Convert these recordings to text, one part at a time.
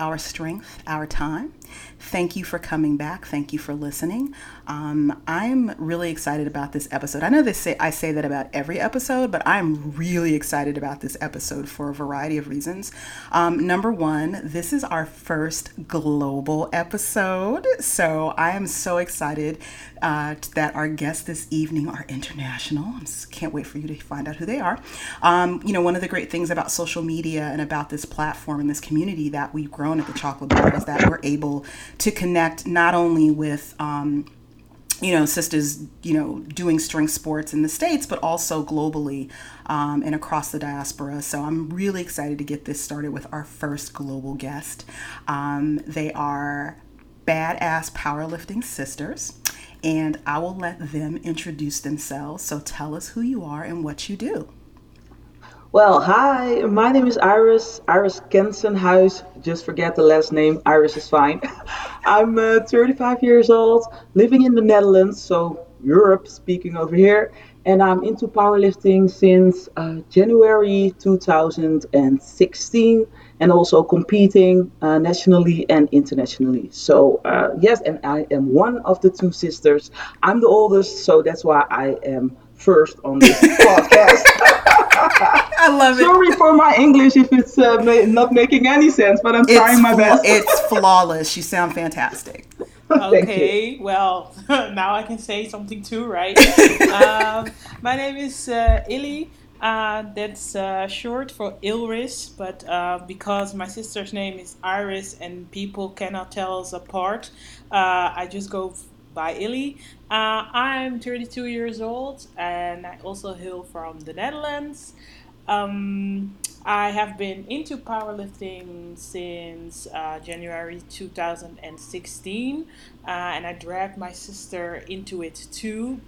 our strength, our time. Thank you for coming back. Thank you for listening. Um, I'm really excited about this episode. I know they say I say that about every episode, but I'm really excited about this episode for a variety of reasons. Um, number one, this is our first global episode, so I am so excited uh, that our guests this evening are international. I can't wait for you to find out who they are. Um, you know, one of the great things about social media and about this platform and this community that we've grown at the Chocolate Bar is that we're able to connect not only with um, you know sisters you know doing strength sports in the states but also globally um, and across the diaspora so i'm really excited to get this started with our first global guest um, they are badass powerlifting sisters and i will let them introduce themselves so tell us who you are and what you do well, hi, my name is Iris, Iris Kensenhuis. Just forget the last name, Iris is fine. I'm uh, 35 years old, living in the Netherlands, so Europe speaking over here, and I'm into powerlifting since uh, January 2016 and also competing uh, nationally and internationally. So, uh, yes, and I am one of the two sisters. I'm the oldest, so that's why I am first on this podcast. I love it. Sorry for my English if it's uh, ma- not making any sense, but I'm it's trying my best. it's flawless. You sound fantastic. okay, well, now I can say something too, right? um, my name is uh, Ily. Uh, that's uh, short for Ilris, but uh, because my sister's name is Iris and people cannot tell us apart, uh, I just go by Ily. Uh, I'm 32 years old and I also hail from the Netherlands. Um, I have been into powerlifting since uh, January 2016, uh, and I dragged my sister into it too.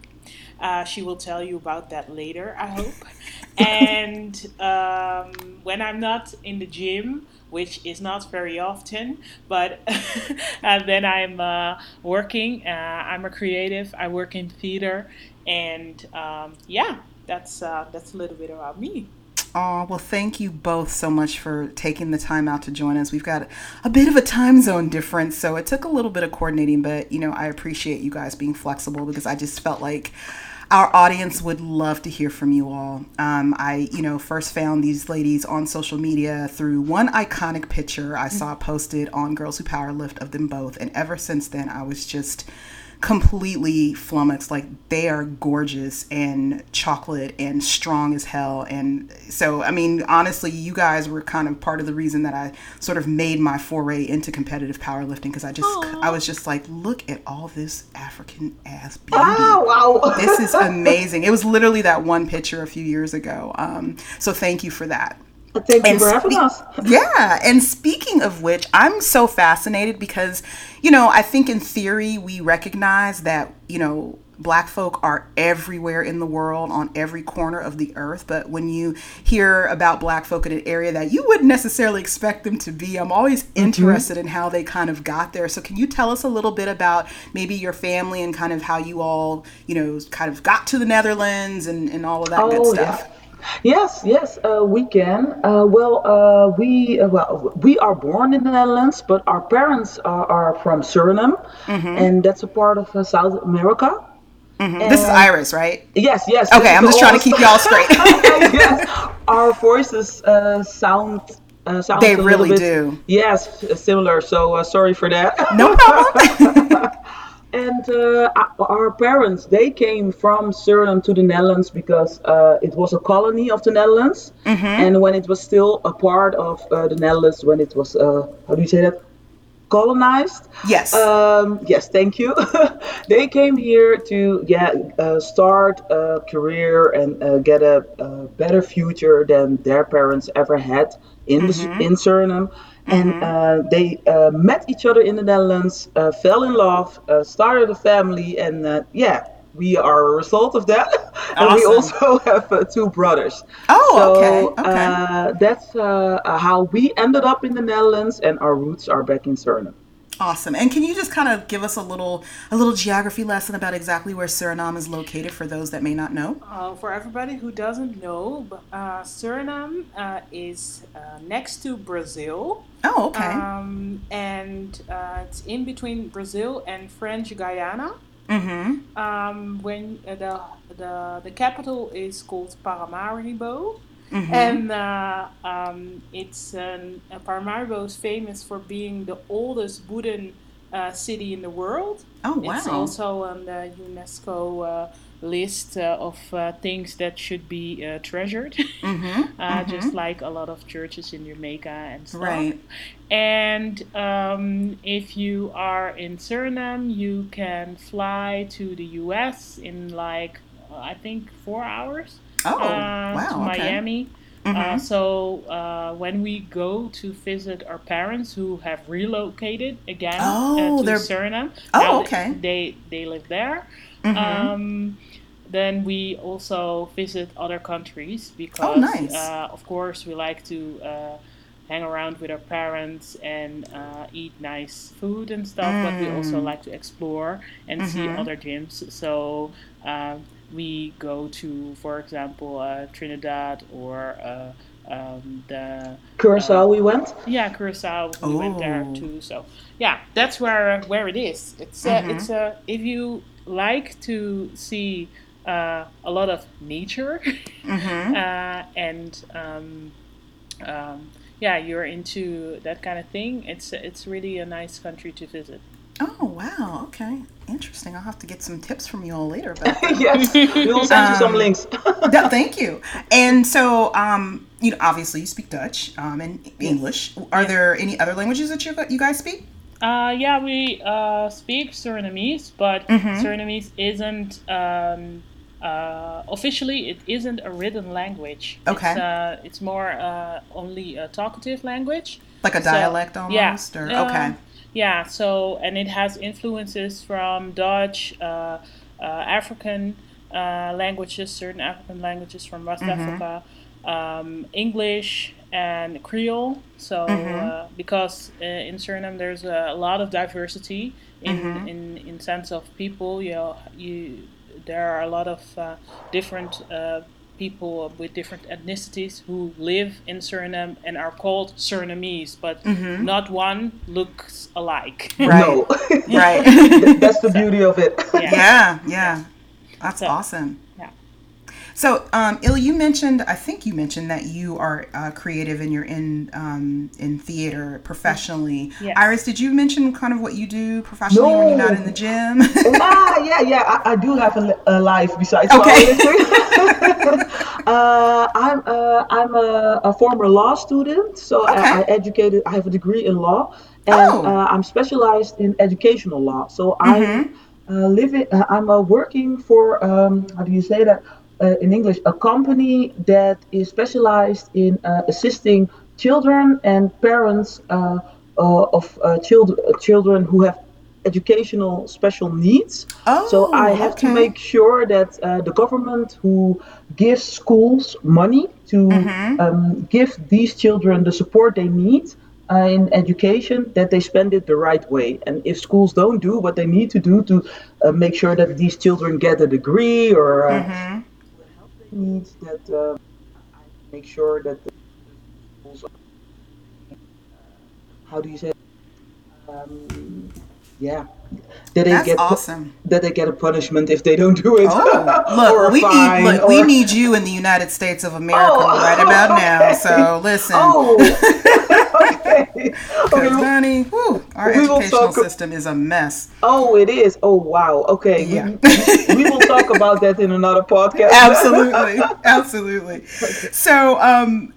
Uh, she will tell you about that later, I hope. and um, when I'm not in the gym, which is not very often, but then I'm uh, working. Uh, I'm a creative. I work in theater, and um, yeah, that's uh, that's a little bit about me. Oh, well, thank you both so much for taking the time out to join us. We've got a bit of a time zone difference, so it took a little bit of coordinating, but you know, I appreciate you guys being flexible because I just felt like our audience would love to hear from you all. Um, I, you know, first found these ladies on social media through one iconic picture I saw posted on Girls Who Powerlift of them both, and ever since then, I was just completely flummoxed. Like they are gorgeous and chocolate and strong as hell. And so, I mean, honestly, you guys were kind of part of the reason that I sort of made my foray into competitive powerlifting because I just, Aww. I was just like, look at all this African ass beauty. Oh, wow. this is amazing. It was literally that one picture a few years ago. Um, so thank you for that. Thank you and for having us. Yeah. And speaking of which, I'm so fascinated because, you know, I think in theory we recognize that, you know, black folk are everywhere in the world on every corner of the earth but when you hear about black folk in an area that you wouldn't necessarily expect them to be i'm always mm-hmm. interested mm-hmm. in how they kind of got there so can you tell us a little bit about maybe your family and kind of how you all you know kind of got to the netherlands and, and all of that oh, good stuff yeah. Yes, yes, uh, we can. Uh, well, uh, we uh, well we are born in the Netherlands, but our parents are, are from Suriname, mm-hmm. and that's a part of uh, South America. Mm-hmm. This is Iris, right? Yes, yes. Okay, I'm just trying to keep y'all straight. yes, our voices uh, sound uh, they really bit, do. Yes, similar. So uh, sorry for that. No problem. and uh, our parents they came from Suriname to the Netherlands because uh, it was a colony of the Netherlands, mm-hmm. and when it was still a part of uh, the Netherlands, when it was uh, how do you say that colonized? Yes. Um, yes, thank you. they came here to yeah uh, start a career and uh, get a, a, better future than their parents ever had in mm-hmm. the, in Suriname and mm-hmm. uh, they uh, met each other in the Netherlands, uh, fell in love, uh, started a family, and uh, yeah, we are a result of that. Awesome. and we also have uh, two brothers. Oh, so, okay. okay. that's how we ended up in the Netherlands, and our roots are back in Suriname. Awesome. And can you just kind of give us a little a little geography lesson about exactly where Suriname is located for those that may not know? Uh, for everybody who doesn't know, uh, Suriname uh, is uh, next to Brazil. Oh, okay. Um, and uh, it's in between Brazil and French Guiana. Mm-hmm. Um, when uh, the, the the capital is called Paramaribo. Mm-hmm. And uh, um, it's um, Paramaribo is famous for being the oldest wooden uh, city in the world. Oh wow! It's also on the UNESCO uh, list uh, of uh, things that should be uh, treasured, mm-hmm. uh, just like a lot of churches in Jamaica and stuff. Right. And um, if you are in Suriname, you can fly to the U.S. in like I think four hours. Oh, uh, wow, To okay. Miami. Mhm. Uh, so uh, when we go to visit our parents who have relocated again Oh, uh, to they're- Suriname, Oh, okay. They they live there. Mhm. Um, then we also visit other countries because, Oh, nice. uh, of course, we like to uh, hang around with our parents and uh, eat nice food and stuff. But we also Mm. like to explore and see Mhm. other gyms. So um, we go to, for example, uh, Trinidad or uh, um, the Curacao, we went. yeah, Curacao. We went there Oh. too. So yeah, that's where where it is. It's uh, Mhm. it's uh, if you like to see uh, a lot of nature Mm-hmm. uh, and um, um, yeah, you're into that kind of thing. It's it's really a nice country to visit. Oh wow. Okay. Interesting. I'll have to get some tips from you all later about yes, we will send you some Um, links. no, thank you. And so, um, you know, obviously you speak Dutch um, and English. Are there any other languages that you you guys speak? Uh, yeah, we uh, speak Surinamese, but Mhm. Surinamese isn't um, uh, officially it isn't a written language. Okay. It's, uh, it's more uh, only a talkative language. Like a So, dialect yeah, almost, or uh, okay. Yeah. So and it has influences from Dutch, uh, uh, African uh, languages, certain African languages from West Mhm. Africa, um, English and Creole. So uh, because uh, in Suriname there's a lot of diversity in Mhm. in in sense of people. You know, you there are a lot of uh, different. People with different ethnicities who live in Suriname and are called Surinamese, but Mhm. not one looks alike. Right. No, Right. that's the beauty of it. yeah, yeah. That's So- awesome. So, um, Il, you mentioned, I think you mentioned that you are uh, creative and you're in um, in theater professionally. Yes. Iris, did you mention kind of what you do professionally when you're not in the gym? ah, yeah, yeah. I, I do have a, a life besides Okay. uh, I'm uh, I'm a, a former law student, so Okay. I, I educated. I have a degree in law, and Oh. uh, I'm specialized in educational law. So Mhm. I'm uh, living. Uh, I'm uh, working for um, how do you say that uh, in English? A company that is specialized in uh, assisting children and parents uh, uh, of uh, children children who have educational special needs. oh, So I have to make sure that uh, the government who gives schools money to Mhm. um, give these children the support they need uh, in education, that they spend it the right way. And if schools don't do what they need to do to uh, make sure that these children get a degree or uh, Mhm. Needs, that uh, make sure that the schools, how do you say, um, yeah, that they That's get awesome. that they get a punishment if they don't do it. Oh, or look, we need look, we need you in the United States of America Oh. right about now. So listen, Oh, okay. okay. honey, whew, our We educational system is a mess. Oh, it is. Oh, wow. Okay. we- Yeah. We, we will talk about that in another podcast. absolutely absolutely so um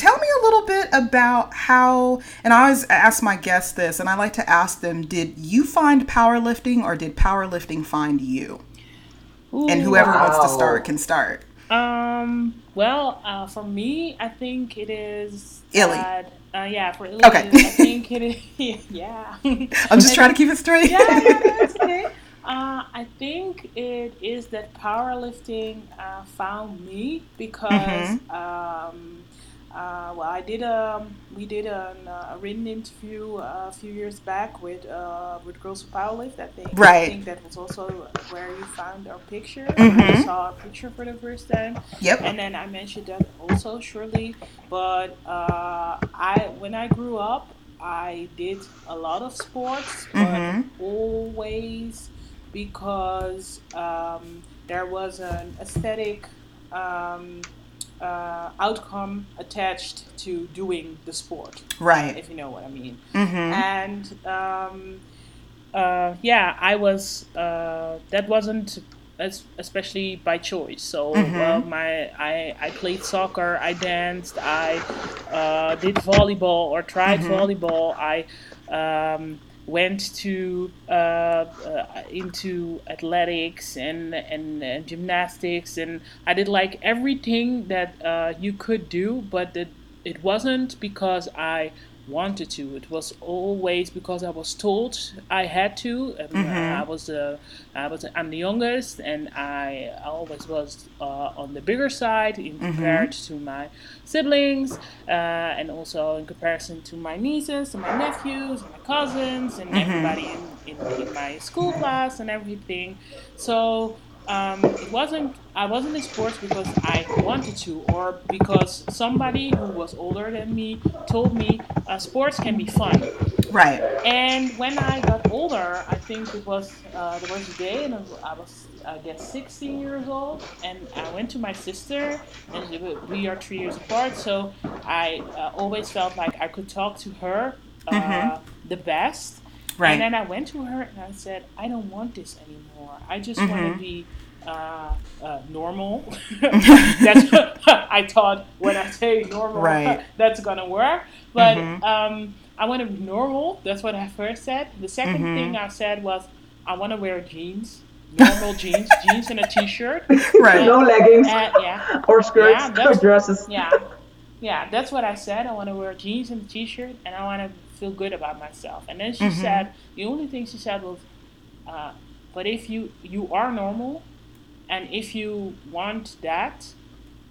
tell me a little bit about how and i always ask my guests this and i like to ask them did you find powerlifting or did powerlifting find you and Ooh, whoever wants to start can start Um. Well, uh, for me, I think it is. Ily. that- Uh, yeah, for Ily, Okay. I think it is. Yeah. i'm just trying to keep it straight yeah, yeah, okay. Uh, I think it is that powerlifting uh, found me because Mhm. um, uh, well, I did a um, we did an, uh, a written interview uh, a few years back with uh, with Girls Who Powerlift. I think right. I think that was also where you found our picture. Mm-hmm. I saw our picture for the first time. Yep. And then I mentioned that also shortly. But uh, I when I grew up, I did a lot of sports, but mm-hmm. always because um, there was an aesthetic. Um, uh, outcome attached to doing the sport. Right. If you know what I mean. Mm-hmm. And um, uh, yeah, I was. Uh, that wasn't as, especially by choice. So mm-hmm. my I I played soccer. I danced. I uh, did volleyball or tried mm-hmm. volleyball. I. Um, went to uh, uh, into athletics and, and, and gymnastics and I did like everything that uh, you could do but it wasn't because I wanted to. It was always because I was told I had to. And, mm-hmm. I was uh, I was I'm the youngest, and I always was uh, on the bigger side in mm-hmm. compared to my siblings, uh, and also in comparison to my nieces and my nephews and my cousins and mm-hmm. everybody in, in, in my school class and everything. So um, it wasn't I wasn't in sports because I wanted to or because somebody who was older than me told me uh, sports can be fun. Right. And when I got older, I think it was uh, there was a day, and I was I guess 16 years old, and I went to my sister, and we are three years apart, so I uh, always felt like I could talk to her uh, mm-hmm. the best. Right. And then I went to her and I said, I don't want this anymore. I just mm-hmm. want to be uh, uh, normal. that's what I thought when I say normal, right. that's gonna work. But mm-hmm. um, I want to be normal. That's what I first said. The 2nd mm-hmm. thing I said was I want to wear jeans. Normal jeans, jeans and a t-shirt. Right. And, no leggings. And, yeah. Or skirts yeah, or dresses. Yeah. Yeah, that's what I said. I want to wear jeans and a t-shirt, and I want to feel good about myself. And then she mm-hmm. said, the only thing she said was, uh, but if you you are normal, and if you want that,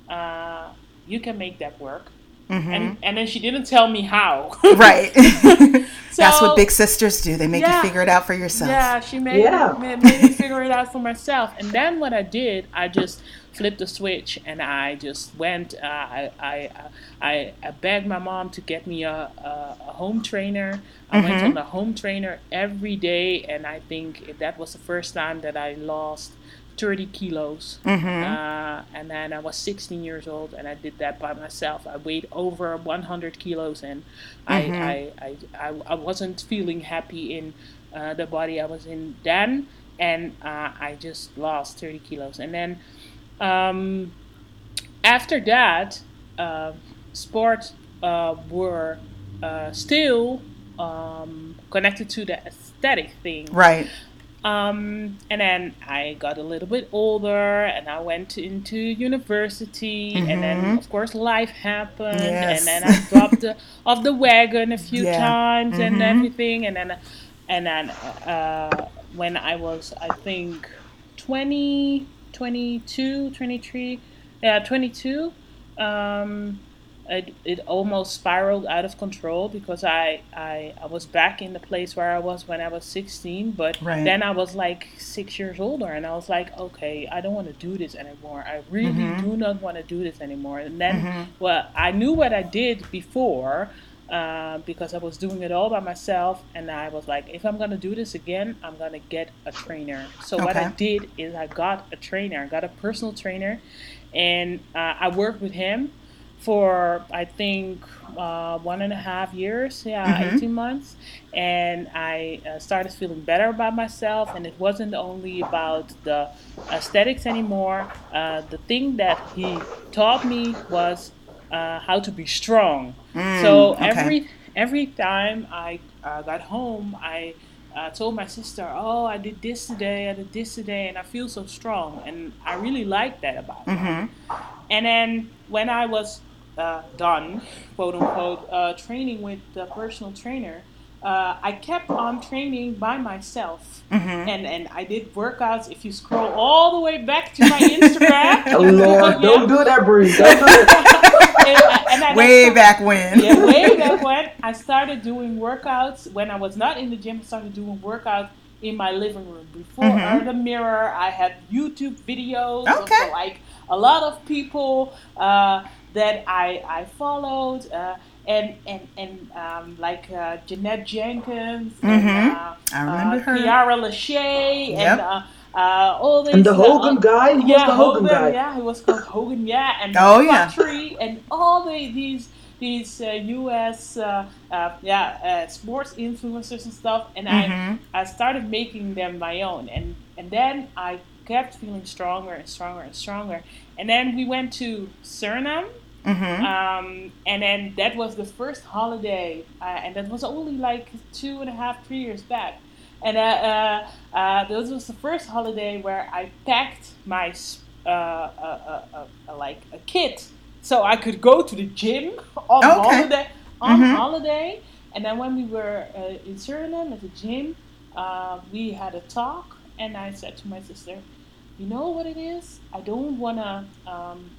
uh, you can make that work. Mm-hmm. And, and then she didn't tell me how. right. so, That's what big sisters do. They make yeah, you figure it out for yourself. Yeah, she made, yeah. made, made me figure it out for myself. And then what I did, I just flipped the switch and I just went. Uh, I, I, I, I, begged my mom to get me a, a, a home trainer. I mm-hmm. went on a home trainer every day, and I think that was the first time that I lost 30 kilos. Mm-hmm. Uh, and then I was 16 years old and I did that by myself. I weighed over 100 kilos and mm-hmm. I, I, I, I, wasn't feeling happy in uh, the body I was in then. And uh, I just lost 30 kilos. And then um, after that, uh, sports uh, were uh, still um, connected to the aesthetic thing. Right. Um, and then I got a little bit older and I went into university mm-hmm. and then mm-hmm. of course life happened yes. and then I dropped the, off the wagon a few yeah. times mm-hmm. and everything and then and then uh, when I was I think 20 22 23 yeah 22 um, it, it almost spiraled out of control because I, I I was back in the place where I was when I was 16 but right. then I was like six years older and I was like okay I don't want to do this anymore I really mm-hmm. do not want to do this anymore and then mm-hmm. well I knew what I did before uh, because I was doing it all by myself and I was like if I'm gonna do this again I'm gonna get a trainer so okay. what I did is I got a trainer I got a personal trainer and uh, I worked with him for I think uh, one and a half years, yeah, mm-hmm. 18 months. And I uh, started feeling better about myself. And it wasn't only about the aesthetics anymore. Uh, the thing that he taught me was uh, how to be strong. Mm, so okay. every every time I uh, got home, I uh, told my sister, "Oh, I did this today. I did this today, and I feel so strong." And I really liked that about mm-hmm. And then when I was uh, done, quote unquote, uh, training with the personal trainer, uh, I kept on training by myself, mm-hmm. and and I did workouts. If you scroll all the way back to my Instagram, oh Lord, yeah. don't do that, Bri. Don't do it. and, and way started, back when. yeah, way back when I started doing workouts. When I was not in the gym, I started doing workouts in my living room. Before mm-hmm. the mirror, I had YouTube videos okay. of like a lot of people uh, that I I followed. Uh, and and and um, like uh, Jeanette Jenkins, mm-hmm. and, uh, I remember uh, her, Kiara Lachey, yep. and uh, uh, all these. And the Hogan uh, guy, Who yeah, was the Hogan, Hogan, guy. Yeah, he was called Hogan. Yeah, and oh yeah, and all the, these these uh, U.S. Uh, uh, yeah uh, sports influencers and stuff, and mm-hmm. I I started making them my own, and and then I kept feeling stronger and stronger and stronger, and then we went to Suriname. Mm-hmm. Um, and then that was the first holiday, uh, and that was only like two and a half, three years back. And uh, uh, uh, this was the first holiday where I packed my like a kit so I could go to the gym on okay. holiday. On mm-hmm. holiday, and then when we were uh, in Suriname at the gym, uh, we had a talk, and I said to my sister, "You know what it is? I don't wanna um,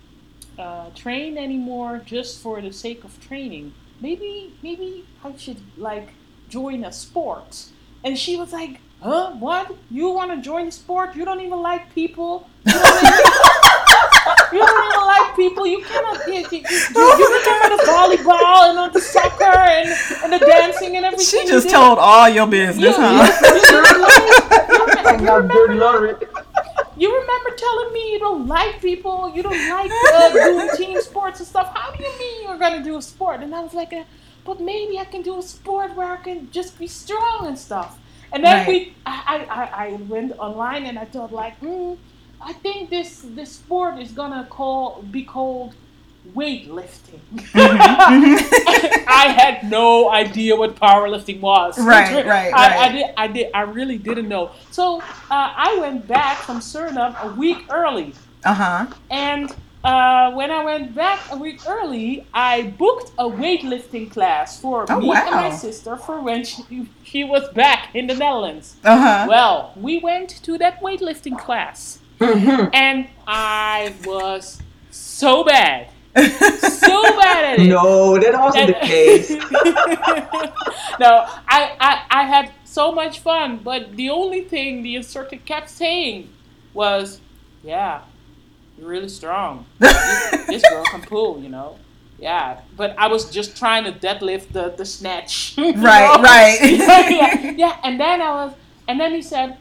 uh, train anymore just for the sake of training. Maybe, maybe I should like join a sport." And she was like, "Huh? What? You want to join a sport? You don't even like people? You don't even, you don't even like people. You cannot. You, you, you, you can the volleyball and the soccer and, and the dancing and everything. She just told all your business, you, huh? You, you, remember, you remember telling me you don't like people, you don't like uh, doing team sports and stuff. How do you mean you're gonna do a sport? And I was like, uh, but maybe I can do a sport where I can just be strong and stuff. And then right. we, I, I, I went online and I thought like, mm, I think this this sport is gonna call be called weightlifting. Mm-hmm. I had no idea what powerlifting was. Right, right, I, right. I, did, I did, I really didn't know. So uh, I went back from Suriname a week early. Uh huh. And uh, when I went back a week early, I booked a weightlifting class for oh, me wow. and my sister for when she, she was back in the Netherlands. Uh huh. Well, we went to that weightlifting class. Mm-hmm. And I was so bad. so bad at it. No, that wasn't the case. no, I, I, I had so much fun, but the only thing the instructor kept saying was, yeah, you're really strong. this, this girl can pull, you know yeah but i was just trying to deadlift the the snatch right know? right yeah, yeah, yeah and then i was and then he said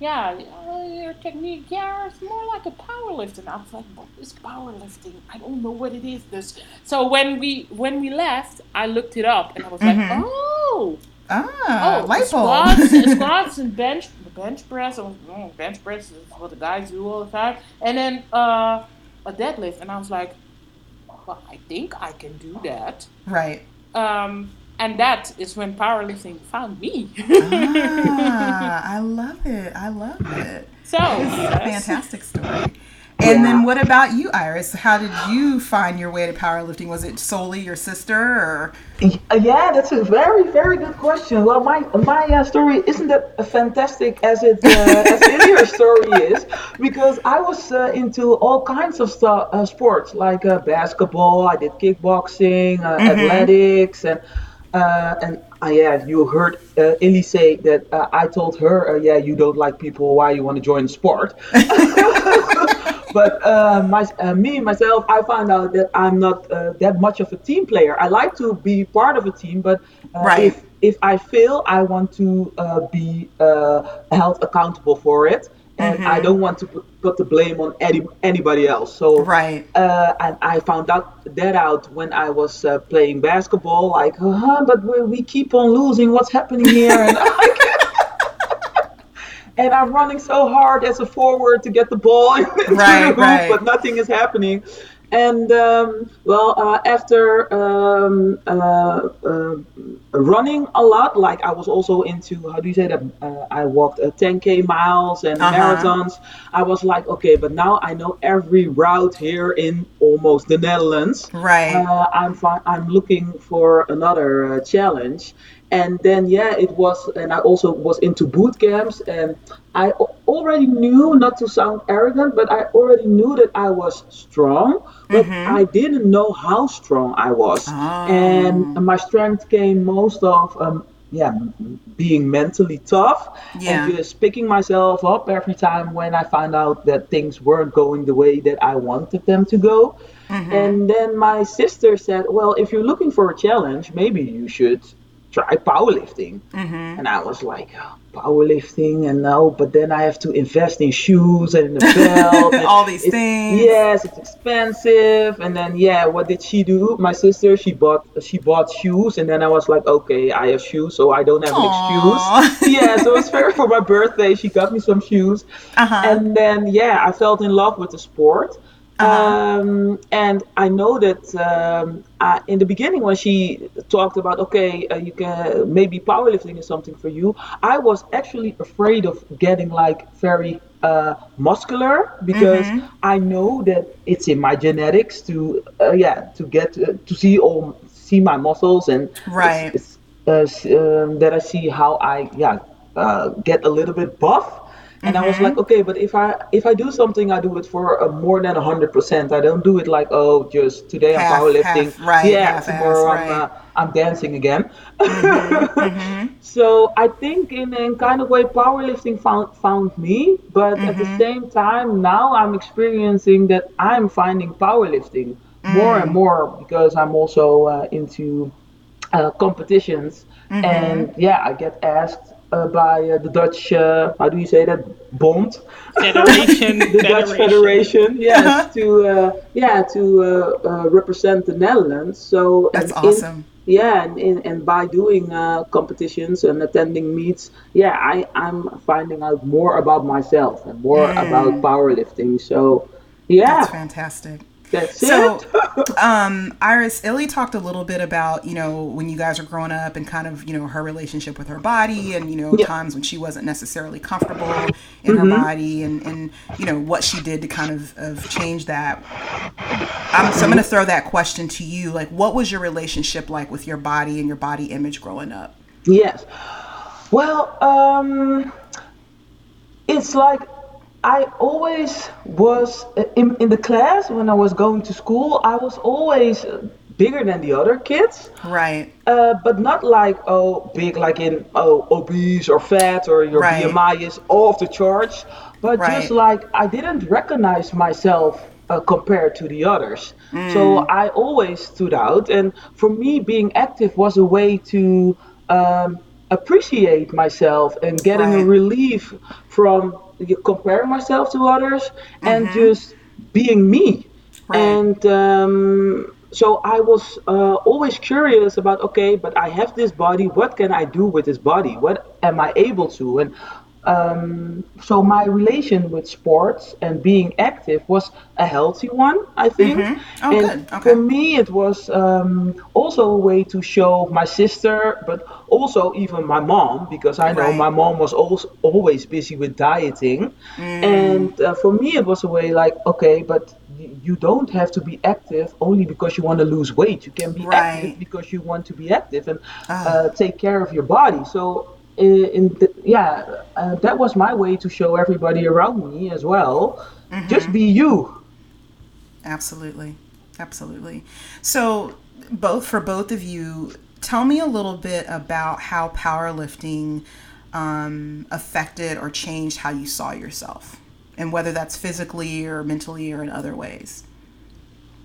yeah, uh, your technique, yeah, it's more like a powerlifting. I was like, what is powerlifting? I don't know what it is. This. So when we when we left, I looked it up and I was mm-hmm. like, oh. Ah, oh, light squats, squats and bench, bench press. Was, oh, bench press is what the guys do all the time, and then uh, a deadlift. And I was like, well, I think I can do that. Right. Um, and that is when powerlifting found me. ah, I love it. I love it. So, it's a fantastic story. And yeah. then what about you, Iris? How did you find your way to powerlifting? Was it solely your sister or? Yeah, that's a very, very good question. Well, my my uh, story isn't that fantastic as it uh, as your story is, because I was uh, into all kinds of st- uh, sports like uh, basketball. I did kickboxing, uh, mm-hmm. athletics, and uh, and uh, yeah, you heard uh, Ily say that uh, I told her, uh, yeah, you don't like people, why you want to join sport? but uh, my, uh, me myself, I found out that I'm not that much of a team player. I like to be part of a team, but right. if if I fail, I want to be held accountable for it and mm-hmm. I don't want to put, put the blame on any, anybody else. So right, uh, and I found out that out when I was uh, playing basketball. Like, uh-huh, but we, we keep on losing. What's happening here? And, and I'm running so hard as a forward to get the ball right, the hoop, right. but nothing is happening. And um, well, uh, after um, uh, uh, running a lot, like I was also into how do you say that? Uh, I walked 10k uh, miles and uh-huh. marathons. I was like, okay, but now I know every route here in almost the Netherlands. Right. Uh, I'm fi- I'm looking for another challenge. And then yeah it was and i also was into boot camps and i already knew not to sound arrogant but i already knew that i was strong but mm-hmm. i didn't know how strong i was oh. and my strength came most of um, yeah being mentally tough yeah. and just picking myself up every time when i found out that things weren't going the way that i wanted them to go mm-hmm. and then my sister said well if you're looking for a challenge maybe you should try powerlifting. Mm-hmm. And I was like, oh, powerlifting and no, but then I have to invest in shoes and the belt. and All these things. Yes, it's expensive. And then yeah, what did she do? My sister, she bought she bought shoes and then I was like, okay, I have shoes, so I don't have Aww. an excuse. yeah, so it's fair for my birthday. She got me some shoes. Uh-huh. And then yeah, I felt in love with the sport. Uh-huh. Um, and I know that um, I, in the beginning when she talked about okay, uh, you can maybe powerlifting is something for you. I was actually afraid of getting like very uh, muscular because mm-hmm. I know that it's in my genetics to uh, yeah to get uh, to see all see my muscles and right it's, it's, uh, um, that I see how I yeah uh, get a little bit buff and mm-hmm. I was like, mm-hmm. okay, but if I if I do something, I do it for uh, more than hundred percent. I don't do it like, oh, just today half, I'm powerlifting. Half, right, yeah, tomorrow right. I'm uh, I'm dancing again. Mm-hmm, mm-hmm. So I think in a kind of way, powerlifting found found me, but at the mm-hmm. same time, now I'm experiencing that I'm finding powerlifting more and mm. more because I'm also uh, into uh, competitions, mm-hmm. and yeah, I get asked by uh, the Dutch, uh, how do you say that, Bond? Federation. the Federation. Dutch Federation, yes, to uh, yeah to uh, uh, represent the Netherlands. So that's awesome. In, yeah, and, in, and by doing competitions and attending meets, yeah, I I'm finding out more about myself and more mm. about powerlifting. So yeah, that's fantastic. That's so, um, Iris, Illy talked a little bit about, you know, when you guys were growing up and kind of, you know, her relationship with her body and, you know, yeah. times when she wasn't necessarily comfortable in mm-hmm. her body and, and, you know, what she did to kind of, of change that. I'm, so I'm going to throw that question to you. Like, what was your relationship like with your body and your body image growing up? Yes. Well, um, it's like I always was in, in the class when I was going to school. I was always bigger than the other kids. Right. Uh, but not like oh big like in oh obese or fat or your right. BMI is off the charts. But right. just like I didn't recognize myself uh, compared to the others. Mm. So I always stood out, and for me, being active was a way to um, appreciate myself and getting right. a relief from comparing myself to others mm-hmm. and just being me. Right. And um, so I was uh, always curious about okay, but I have this body. What can I do with this body? What am I able to? And um, so my relation with sports and being active was a healthy one, I think. Mm-hmm. Oh, and okay. for me, it was um, also a way to show my sister, but also even my mom, because I know right. my mom was also always busy with dieting. Mm. And uh, for me, it was a way like, okay, but you don't have to be active only because you want to lose weight. You can be right. active because you want to be active and uh. Uh, take care of your body. So in the, yeah, uh, that was my way to show everybody around me as well. Mm-hmm. Just be you. Absolutely, absolutely. So, both for both of you, tell me a little bit about how powerlifting um, affected or changed how you saw yourself, and whether that's physically or mentally or in other ways.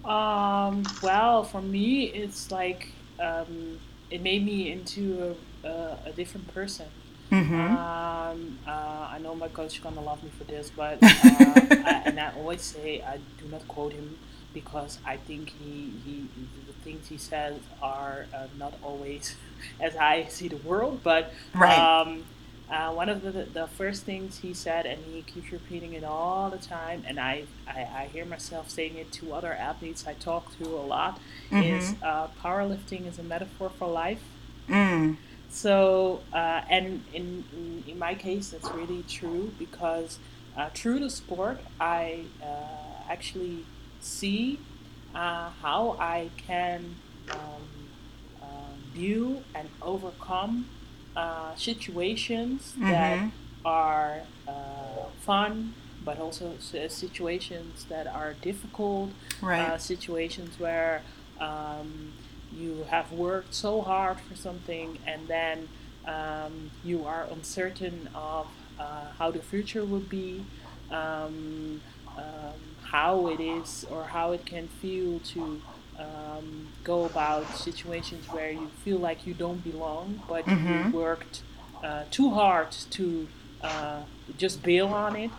Um, well, for me, it's like um, it made me into a, a different person. Mm-hmm. Um, uh, I know my coach is gonna love me for this, but uh, I, and I always say I do not quote him because I think he, he the things he says are uh, not always as I see the world. But right. um, uh, one of the, the first things he said, and he keeps repeating it all the time, and I, I, I hear myself saying it to other athletes I talk to a lot, mm-hmm. is uh, powerlifting is a metaphor for life. Mm. So, uh, and in, in my case, that's really true because uh, through the sport, I uh, actually see uh, how I can um, um view and overcome uh, situations that are uh, fun, but also situations that are difficult, Right. uh, situations where um, you have worked so hard for something and then um, you are uncertain of uh, how the future will be, um, um, how it is or how it can feel to um, go about situations where you feel like you don't belong, but you worked uh, too hard to uh, just bail on it.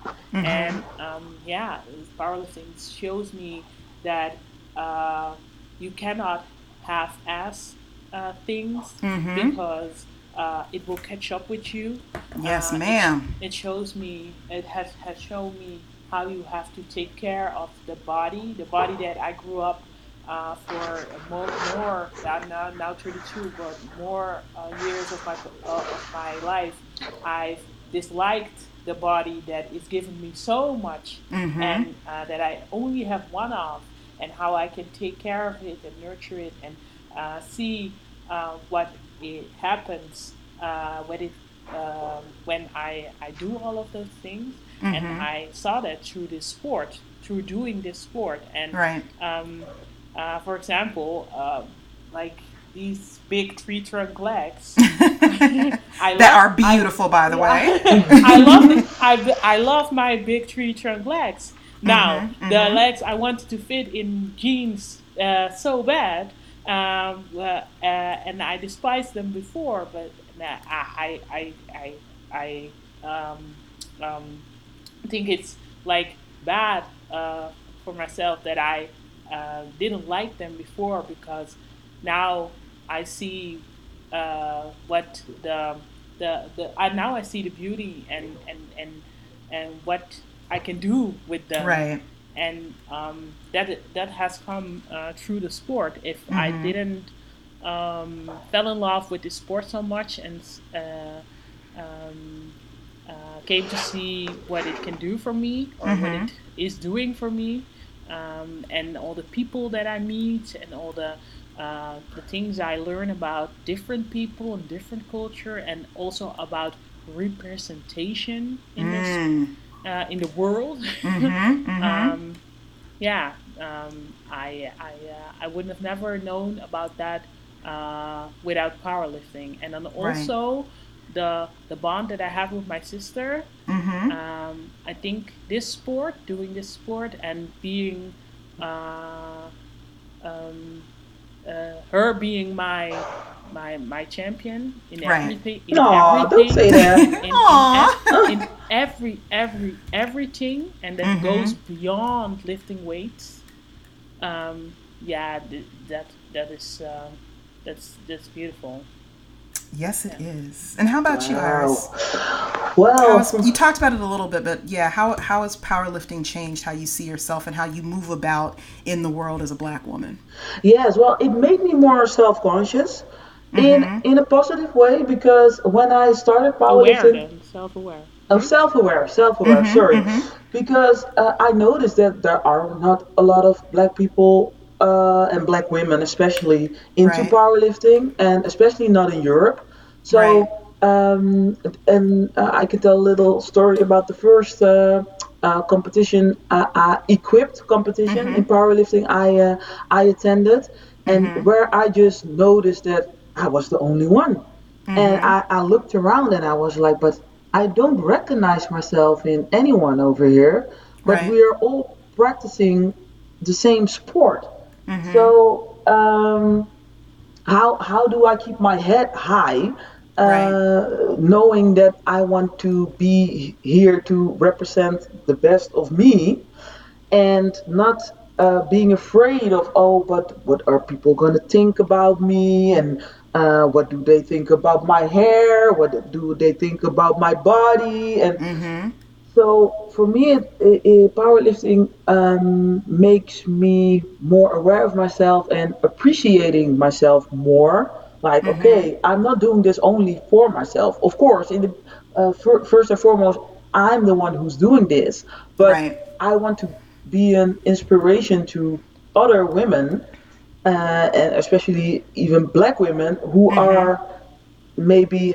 And um, yeah, powerlifting shows me that uh, you cannot half-ass uh, things because uh, it will catch up with you. Yes, Uh, ma'am. It shows me, it has, has shown me how you have to take care of the body, the body that I grew up uh, for more, more I'm now, now 32, but more uh, years of my, of my life. I've disliked the body that is giving me so much and uh, that I only have one of, and how I can take care of it and nurture it and uh, see uh, what it happens uh, when it um, when I, I do all of those things and I saw that through this sport through doing this sport and Right. um, uh, for example uh, like these big tree trunk legs I that love- are beautiful, by the way. I love I, I love my big tree trunk legs. Now Mm-hmm, the legs I wanted to fit in jeans uh, so bad, um, uh, uh, and I despised them before, but I I I I, I um, um, think it's like bad uh, for myself that I uh, didn't like them before because now I see uh, what the the, the I, now I see the beauty and and and and what I can do with them Right. and um, that that has come uh, through the sport. If I didn't um, fell in love with the sport so much and uh, um, uh, came to see what it can do for me or what it is doing for me, um, and all the people that I meet and all the uh, the things I learn about different people and different culture, and also about representation in this Mm. Uh, in the world. Mm-hmm, um, yeah, um, I I uh, I wouldn't have never known about that uh, without powerlifting, and then also the the bond that I have with my sister. Mm-hmm. Um, I think this sport, doing this sport, and being uh, um, uh, her being my my my champion in Right. everything. In No, everything, don't say that. in, in, in every every everything and that Mhm. goes beyond lifting weights um, yeah th- that that is um, that's that's beautiful Yes, it is. And how about you, Wow. Iris? Well, How's, you talked about it a little bit, but yeah, how how has powerlifting changed how you see yourself and how you move about in the world as a black woman? Yes, well, it made me more self-conscious in in a positive way because when I started powerlifting, self-aware oh, self-aware, self-aware, sorry, because uh, I noticed that there are not a lot of black people uh, and black women, especially into Right. powerlifting, and especially not in Europe. So. Right. Um, and uh, I can tell a little story about the first uh, uh, competition, uh, uh, equipped competition in powerlifting I uh, I attended, and where I just noticed that I was the only one, and I, I looked around and I was like, but I don't recognize myself in anyone over here, but Right. we are all practicing the same sport. So um, how how do I keep my head high, uh, Right. knowing that I want to be here to represent the best of me, and not uh, being afraid of oh, but what are people gonna think about me, and uh, what do they think about my hair, what do they think about my body, and Mm-hmm. so for me, it, it, it- powerlifting um, makes me more aware of myself and appreciating myself more. Like, okay, I'm not doing this only for myself. Of course, in the uh, fir- first and foremost, I'm the one who's doing this, but Right. I want to be an inspiration to other women uh, and especially even black women who Mm-hmm. are maybe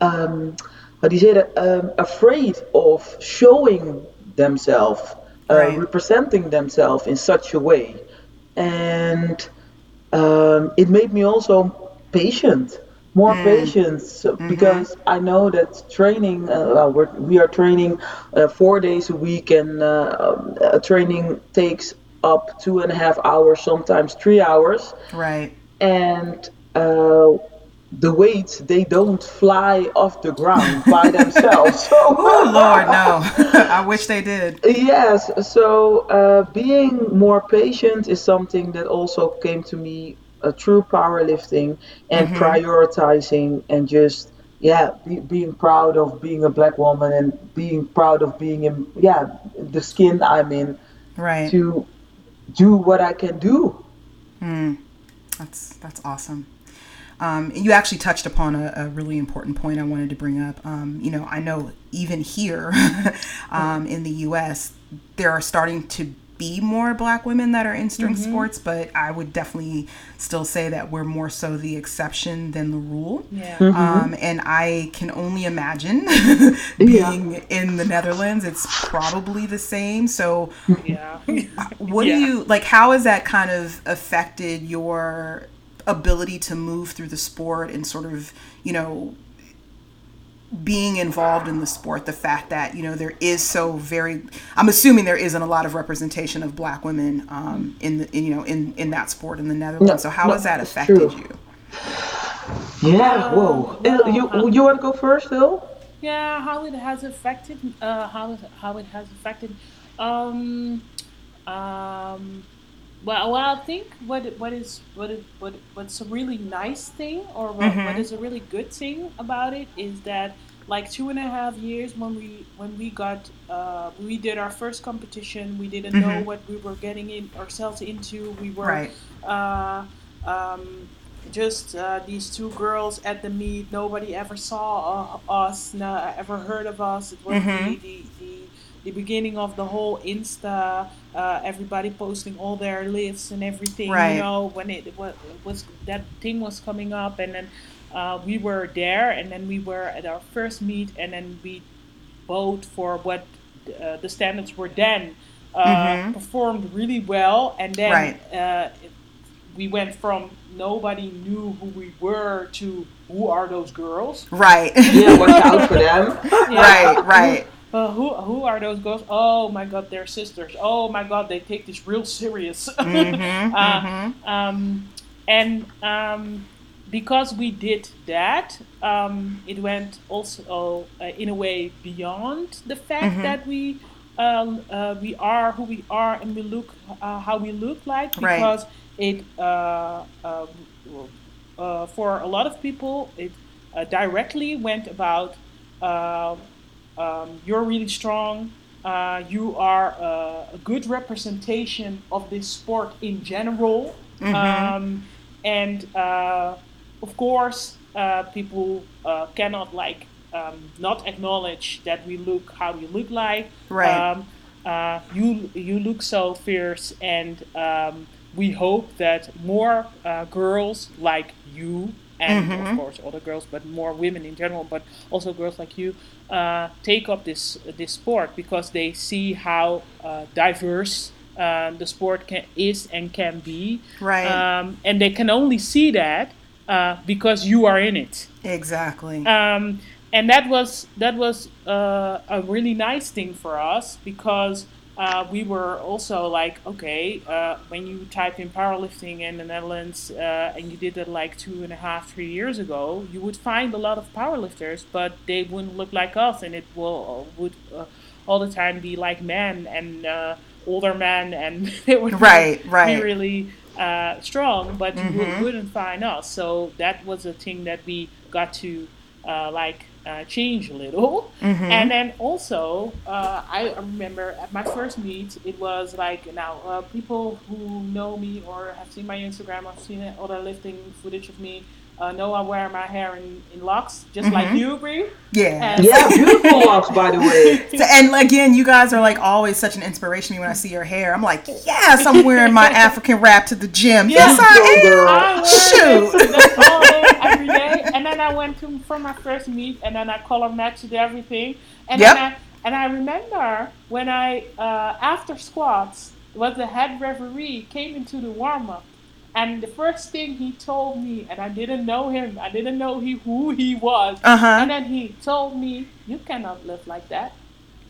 um, how do you say that um, afraid of showing themselves, uh, Right. representing themselves in such a way, and um, it made me also patient, more patient, so- Mm-hmm. because I know that training, uh, we're, we are training uh, four days a week, and uh, um, uh, training takes up two and a half hours, sometimes three hours, Right. and uh, the weights they don't fly off the ground by themselves. Oh Lord, no. I wish they did. Yes, so uh, being more patient is something that also came to me uh, through powerlifting and prioritizing and just yeah be, being proud of being a black woman and being proud of being in yeah the skin I'm in Right. to do what I can do. That's that's awesome. Um, you actually touched upon a, a really important point I wanted to bring up. Um, you know, I know even here um, in the U.S., there are starting to be more Black women that are in strength mm-hmm. sports, but I would definitely still say that we're more so the exception than the rule. Yeah. Mm-hmm. Um, and I can only imagine being in the Netherlands, it's probably the same. So, Yeah. Uh, what do you like how has that kind of affected your ability to move through the sport and sort of you know being involved in the sport the fact that you know there is so very i'm assuming there isn't a lot of representation of black women um, in the in, you know in in that sport in the netherlands No, so how no, has that affected true. you Yeah, whoa. well, you uh, you want to go first, Hill? Yeah, how it has affected, uh, how how it has affected. Um, um, well, well, I think what what is what what what's a really nice thing, or what, what is a really good thing about it, is that like two and a half years when we when we got uh, we did our first competition, we didn't know what we were getting in ourselves into. We were Right. uh, um, just uh, these two girls at the meet. Nobody ever saw uh, us, no, ever heard of us. It was the, the, the, the beginning of the whole Insta. Uh, everybody posting all their lifts and everything. Right. You know when it wa- was that thing was coming up, and then uh, we were there, and then we were at our first meet, and then we both for what uh, the standards were then. Uh, Performed really well, and then Right. uh, we went from nobody knew who we were to who are those girls? right Yeah, watch out for them. right right Uh, who who are those girls? Oh my God, they're sisters. Oh my God, they take this real serious. Uh, um, and um, because we did that, um, it went also uh, in a way beyond the fact that we um, uh, we are who we are and we look uh, how we look like Right. because it uh, uh, uh, for a lot of people it uh, directly went about uh, um, you're really strong. Uh, you are uh, a good representation of this sport in general. Um, and uh, of course, uh, people uh, cannot like um, not acknowledge that we look how we look like. Right. Um, uh, you you look so fierce, and um, we hope that more uh, girls like you, and of course other girls, but more women in general, but also girls like you, uh, take up this this sport because they see how uh, diverse uh, the sport can, is and can be, Right. Um, and they can only see that uh, because you are in it. Exactly. Um, and that was that was uh, a really nice thing for us because uh, we were also like okay uh, when you type in powerlifting in the Netherlands uh, and you did it like two and a half three years ago you would find a lot of powerlifters but they wouldn't look like us and it will would uh, all the time be like men and uh, older men and they would Right, be right. really uh, strong, but you would, wouldn't find us. So that was a thing that we got to uh, like uh, change a little. And then also, uh, I remember at my first meet, it was like now uh, people who know me or have seen my Instagram, have seen other lifting footage of me. Uh, know I wear my hair in, in locks, just like you, Bri. Yeah. And- Yeah, beautiful locks, by the way. So- and again, you guys are like always such an inspiration to me when I see your hair. I'm like, yes, I'm wearing my African wrap to the gym. Yes, Go, I am. girl. I wear Shoot. it the day, every day, and then I went to for my first meet, and then I color matched everything, and Yep. then I and I remember when I uh, after squats, was the head referee came into the warm up, and the first thing he told me, and I didn't know him, I didn't know he who he was, Uh-huh. and then he told me, "You cannot live like that."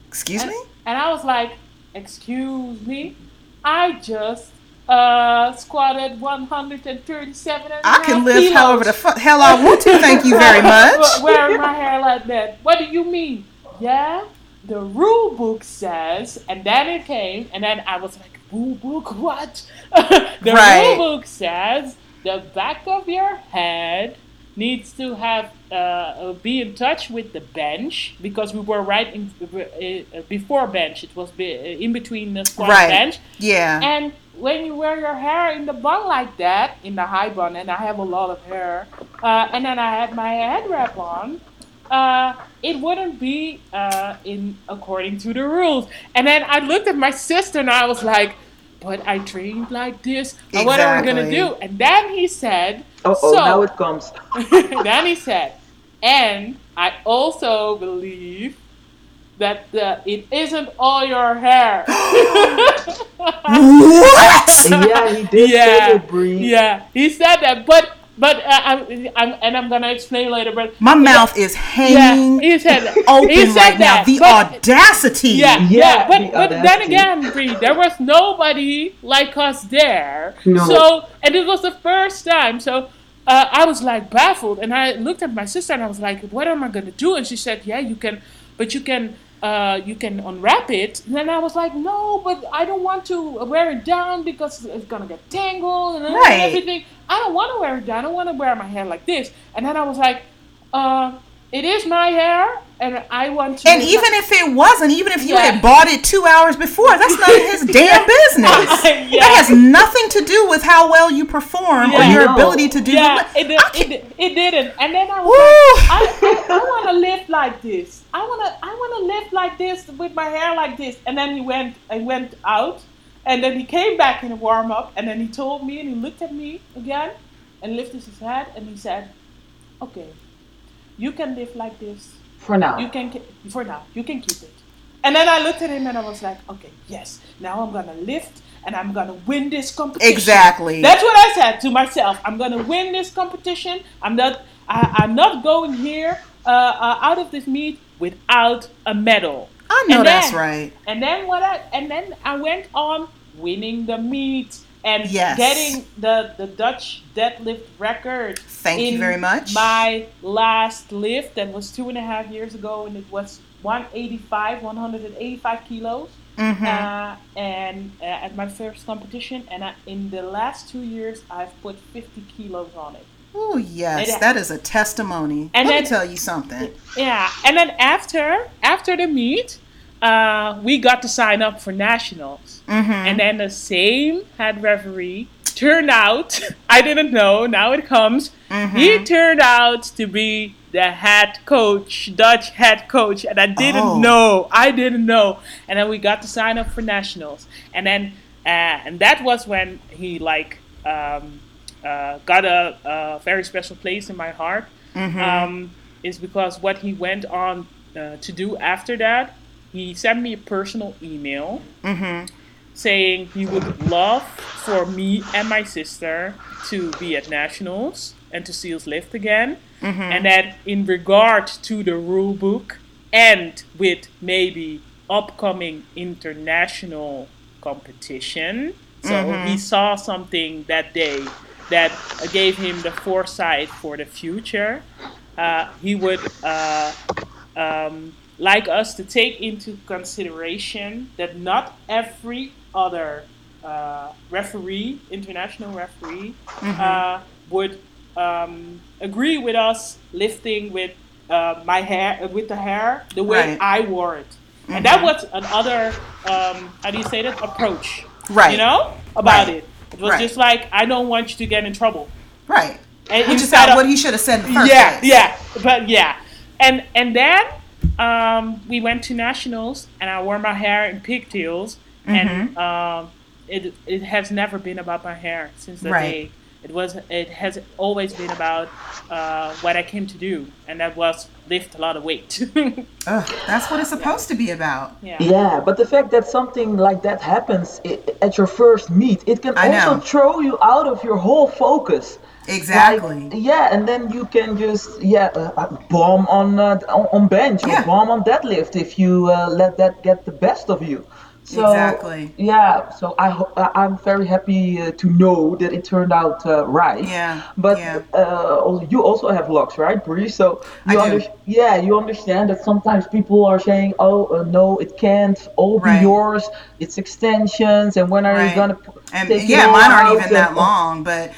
Excuse And, me? and I was like, "Excuse me, I just." Uh, squatted 137 and a I can live kilos. however the fu- hell I want to. Thank you very much. Wearing my hair like that. What do you mean? Yeah, the rule book says, and then it came, and then I was like, rule book, what? the Right. rule book says the back of your head needs to have uh, be in touch with the bench because we were right in uh, uh, before bench. It was be, uh, in between the squat Right. bench. Yeah. And when you wear your hair in the bun like that, in the high bun, and I have a lot of hair, uh, and then I had my head wrap on, uh, it wouldn't be uh, in according to the rules. And then I looked at my sister and I was like, "But I dreamed like this. Uh, What are we gonna do?" And then he said, Oh, oh, "So." now it comes. then he said, and I also believe that the, it isn't all your hair. what? Yeah, he did say it, Bri. yeah, he said that, but but uh, I'm, I'm and I'm gonna explain later. But My mouth is yeah, hanging he said open he said right now. The but- audacity. Yeah, yeah, Yeah, but the but then again, Bri, there was nobody like us there. No. So and it was the first time. So uh, I was like baffled, and I looked at my sister and I was like, "What am I gonna do?" And she said, "Yeah, you can, but you can." Uh, you can unwrap it. And then I was like, no, but I don't want to wear it down because it's gonna get tangled and Right. everything. I don't want to wear it down. I don't want to wear my hair like this. And then I was like, uh, it is my hair, and I want to. And even if it wasn't, even if you Yeah. had bought it two hours before, that's none of his damn business. Yeah. That has nothing to do with how well you perform or your No. ability to do yeah, the. it, did, I it, can't- did- it didn't. And then I was like, I, I, I want to live like this. I want to I want to live like this with my hair like this. And then he went I went out, and then he came back in the warm up, and then he told me and he looked at me again, and lifted his head and he said, "Okay, you can live like this. For now. You can ke- for now. You can keep it." And then I looked at him and I was like, "Okay, yes. Now I'm gonna lift." And I'm gonna win this competition. Exactly. That's what I said to myself. I'm gonna win this competition. I'm not. I, I'm not going here uh, uh, out of this meet without a medal. I know And that's then- right. And then what? I, and then I went on winning the meet and Yes. getting the the Dutch deadlift record. Thank you very much. My last lift that was two and a half years ago, and it was 185, 185 kilos. Mhm. Uh, and uh, at my first competition, and I, in the last two years, I've put 50 kilos on it. Oh yes, that is a testimony. And Let then- me tell you something. Yeah, and then after after the meet, uh, we got to sign up for nationals, Mm-hmm. and then the same head referee turned out. I didn't know. Now it comes. Mm-hmm. He turned out to be the head coach, Dutch head coach, and I didn't Oh. know. I didn't know, and then we got to sign up for nationals, and then uh, and that was when he like um, uh, got a, a very special place in my heart Mm-hmm. um, is because what he went on uh, to do after that, he sent me a personal email Mm-hmm. saying he would love for me and my sister to be at nationals and to see us lift again, and that in regard to the rule book and with maybe upcoming international competition. So he saw something that day that gave him the foresight for the future. Uh, he would uh, um, like us to take into consideration that not every other uh, referee, international referee, uh, would um, agree with us lifting with uh, my hair, with the hair, the way Right. I wore it. And that was another, um, how do you say that, approach. Right. You know, about Right. it. It was Right. just like, I don't want you to get in trouble. Right. And Which is of- what he should have said first yeah, place. yeah, but yeah, and and then um, we went to nationals, and I wore my hair in pigtails, Mm-hmm. and um, it it has never been about my hair since that Right. day. It was it has always been about uh, what I came to do, and that was lift a lot of weight. Ugh, that's what it's supposed to be about. yeah. Yeah, but the fact that something like that happens i- at your first meet, it can I also know. throw you out of your whole focus. Exactly. Like, yeah, and then you can just yeah uh, uh, bomb on, uh, on bench Yeah. or bomb on deadlift if you uh, let that get the best of you. So, Exactly. Yeah, so I ho- I- I'm very happy uh, to know that it turned out uh, right. Yeah, But yeah. uh, you also have locks, right, Bri? So you I under- yeah, you understand that sometimes people are saying, "Oh, uh, no, it can't all be yours. It's extensions, and when are Right. you gonna p- and yeah, mine aren't even that long, but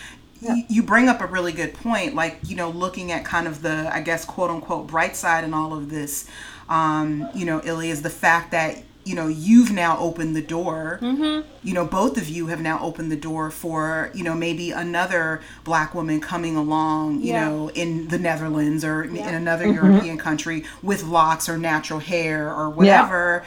you bring up a really good point. Like you know, looking at kind of the I guess quote unquote bright side in all of this, um, you know, Ily is the fact that you know you've now opened the door. Mm-hmm. You know, both of you have now opened the door for you know maybe another black woman coming along. You Yeah. know, in the Netherlands or in Yeah. another European country with locks or natural hair or whatever.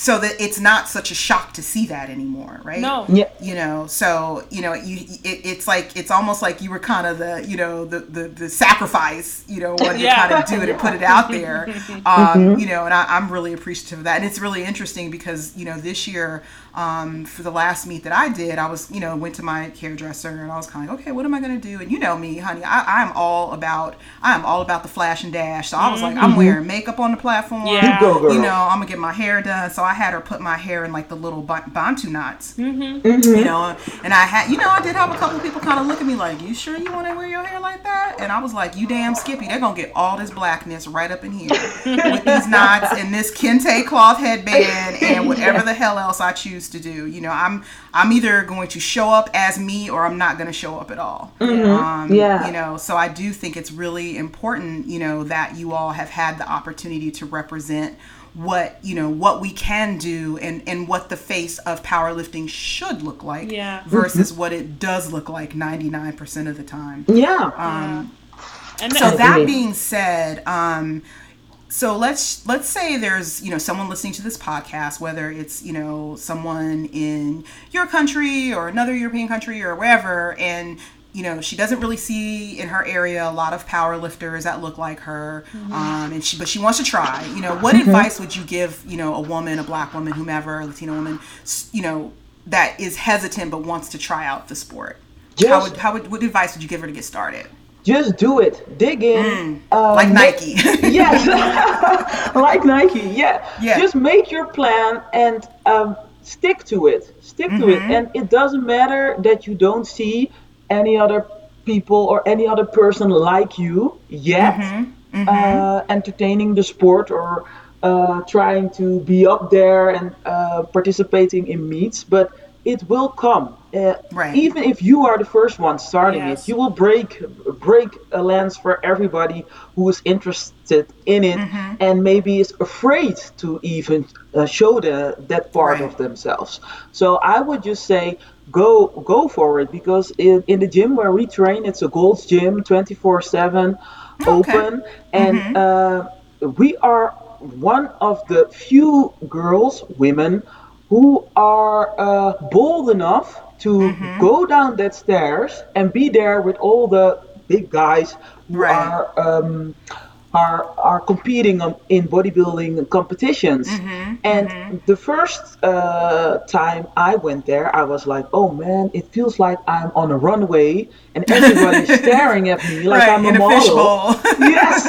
So that it's not such a shock to see that anymore, right? No. Yeah. you know so you know you it, it's like it's almost like you were kind of the you know the the, the sacrifice you know when Yeah. you kind of do it and put it out there um, you know and I, i'm really appreciative of that and it's really interesting because you know this year um, for the last meet that i did i was you know went to my hairdresser and i was kind of like okay what am i going to do? And you know me honey i i'm all about i'm all about the flash and dash. So i was like i'm wearing makeup on the platform. Yeah. You go, girl. you know i'm gonna get my hair done. So i had her put my hair in like the little bantu knots. Mm-hmm. you know and i had you know i did have a couple people kind of look at me like you sure you want to wear your hair like that? And i was like you damn skippy they're gonna get all this blackness right up in here with these knots and this kente cloth headband and whatever the hell else i choose to do. You know i'm i'm either going to show up as me or i'm not going to show up at all. Um, Yeah. you know so i do think it's really important you know that you all have had the opportunity to represent what you know what we can do and and what the face of powerlifting should look like Yeah. versus what it does look like 99% of the time. Yeah. um And so that being said um so let's let's say there's you know someone listening to this podcast whether it's you know someone in your country or another european country or wherever and you know she doesn't really see in her area a lot of power lifters that look like her um, and she but she wants to try. You know what advice would you give you know a woman a black woman whomever a latino woman you know that is hesitant but wants to try out the sport? How would, how would what advice would you give her to get started Just do it. Dig in. uh, Mm. like make- nike yes, like Nike. Yeah. Yeah. Just make your plan and um, stick to it. Stick to Mm-hmm. it, and it doesn't matter that you don't see any other people or any other person like you yet Mm-hmm. Uh, entertaining the sport or uh, trying to be up there and uh, participating in meets, but it will come. Uh, Right. Even if you are the first one starting Yes. it, you will break break a lens for everybody who is interested in it Mm-hmm. and maybe is afraid to even uh, show the that part Right. of themselves. So I would just say go go for it because in, in the gym where we train, it's a Gold's gym, 24/7 Okay. open, and uh, we are one of the few girls, women, who are uh, bold enough to go down that stairs and be there with all the big guys who Right. are um, are are competing on, in bodybuilding competitions. And the first uh, time I went there, I was like, "Oh man, it feels like I'm on a runway and everybody's staring at me like right I'm a a model." yes.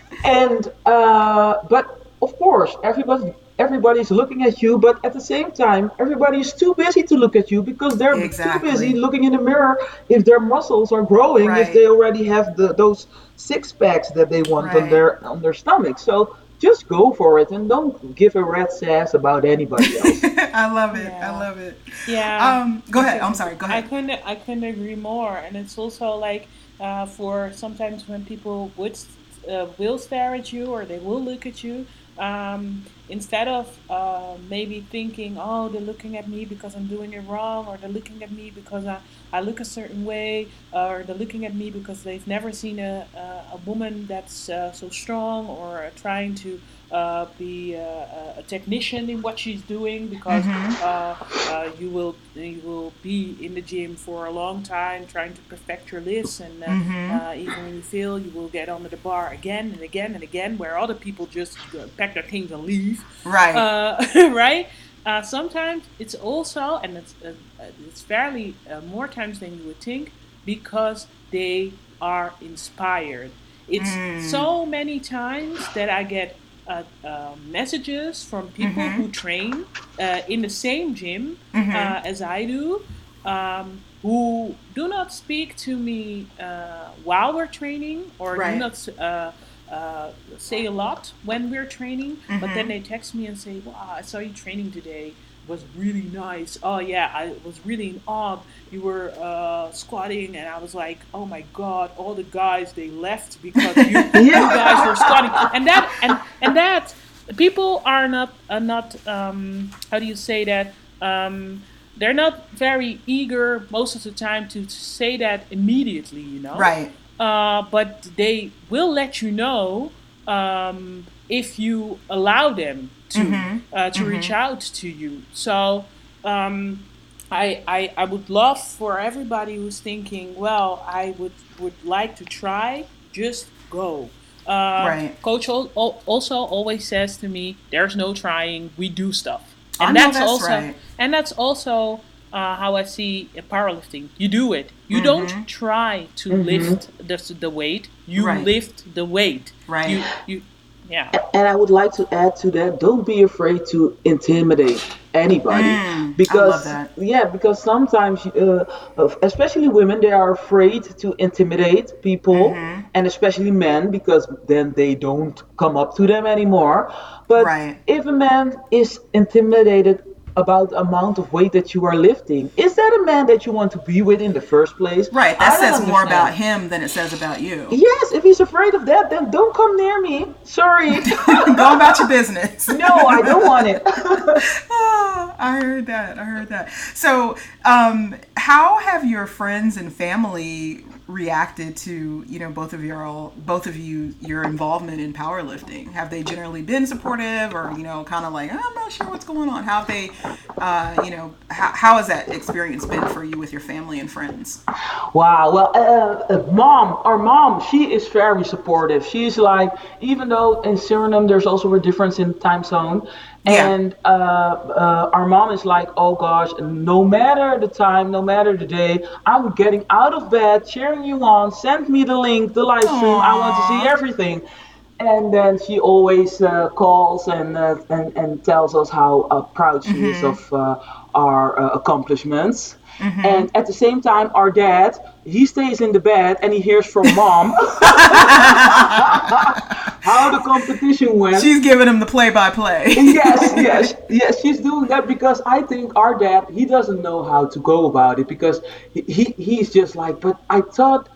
and uh, but of course, everybody everybody's looking at you, but at the same time, everybody's too busy to look at you because they're Exactly. too busy looking in the mirror if their muscles are growing, Right. if they already have the those six packs that they want on their on their stomach. So just go for it and don't give a rat's ass about anybody else. I love it. Yeah. I love it. yeah. Um, go ahead. I'm sorry. Go I couldn't I couldn't agree more, and it's also like uh, for sometimes when people would uh, will stare at you or they will look at you, um, instead of uh, maybe thinking, oh, they're looking at me because I'm doing it wrong, or they're looking at me because I, I look a certain way, or they're looking at me because they've never seen a, a, a woman that's uh, so strong, or trying to uh, be a, a, technician in what she's doing because mm-hmm. uh, uh, you will you will be in the gym for a long time trying to perfect your lifts and uh, mm-hmm. Uh, even when you fail you will get onto the bar again and again and again where other people just uh, pack their things and leave right right sometimes it's also and it's it's fairly more times than you would think because they are inspired it's mm. so many times that I get uh, uh, messages from people mm-hmm. who train uh, in the same gym mm-hmm. Uh, as I do, um, who do not speak to me uh, while we're training or right. do not uh, say a lot when we're training, mm-hmm. but then mm-hmm. they text me and say, "Wow, I saw you training today." Was really nice. Oh yeah, I was really in awe. You were uh, squatting, and I was like, oh my god, all the guys they left because you, yeah. you guys were squatting, and that and and that people are not are not um, how do you say that. Um, they're not very eager most of the time to say that immediately, you know. Right. Uh, but they will let you know um, if you allow them to mm-hmm. uh, to mm-hmm. reach out to you. So um, I, I I would love for everybody who's thinking, well, I would would like to try, just go. Uh, right. Coach also always says to me, "There's no trying. We do stuff," and that's, that's, also right. and that's also uh, how I see powerlifting. You do it. You mm-hmm. don't try to mm-hmm. lift the, the weight. You right. lift the weight. Right. You, you yeah. And I would like to add to that: don't be afraid to intimidate anybody, mm, because yeah, because sometimes, uh, especially women, they are afraid to intimidate people, mm-hmm. and especially men, because then they don't come up to them anymore. But right. if a man is intimidated about the amount of weight that you are lifting. Is that a man that you want to be with in the first place? Right. That says understand. more about him than it says about you. Yes. If he's afraid of that, then don't come near me. Sorry. Go about your business. no, I don't want it. oh, I heard that. I heard that. So, um, how have your friends and family reacted to you know both of your both of you your involvement in powerlifting? Have they generally been supportive or you know kind of like i'm not sure what's going on. How have they uh, you know how, how has that experience been for you with your family and friends? Wow well uh, uh, mom our mom she is very supportive. She's like even though in suriname there's also a difference in time zone and uh, uh, our mom is like, oh gosh, no matter the time, no matter the day, I'm getting out of bed, cheering you on. Send me the link, the live stream. I want to see everything. And then she always uh, calls and, uh, and and tells us how uh, proud she mm-hmm. is of uh, our accomplishments. Mm-hmm. And at the same time, our dad, he stays in the bed and he hears from mom how the competition went. She's giving him the play by play. yes, yes, yes. She's doing that because I think our dad, he doesn't know how to go about it because he, he he's just like, but I thought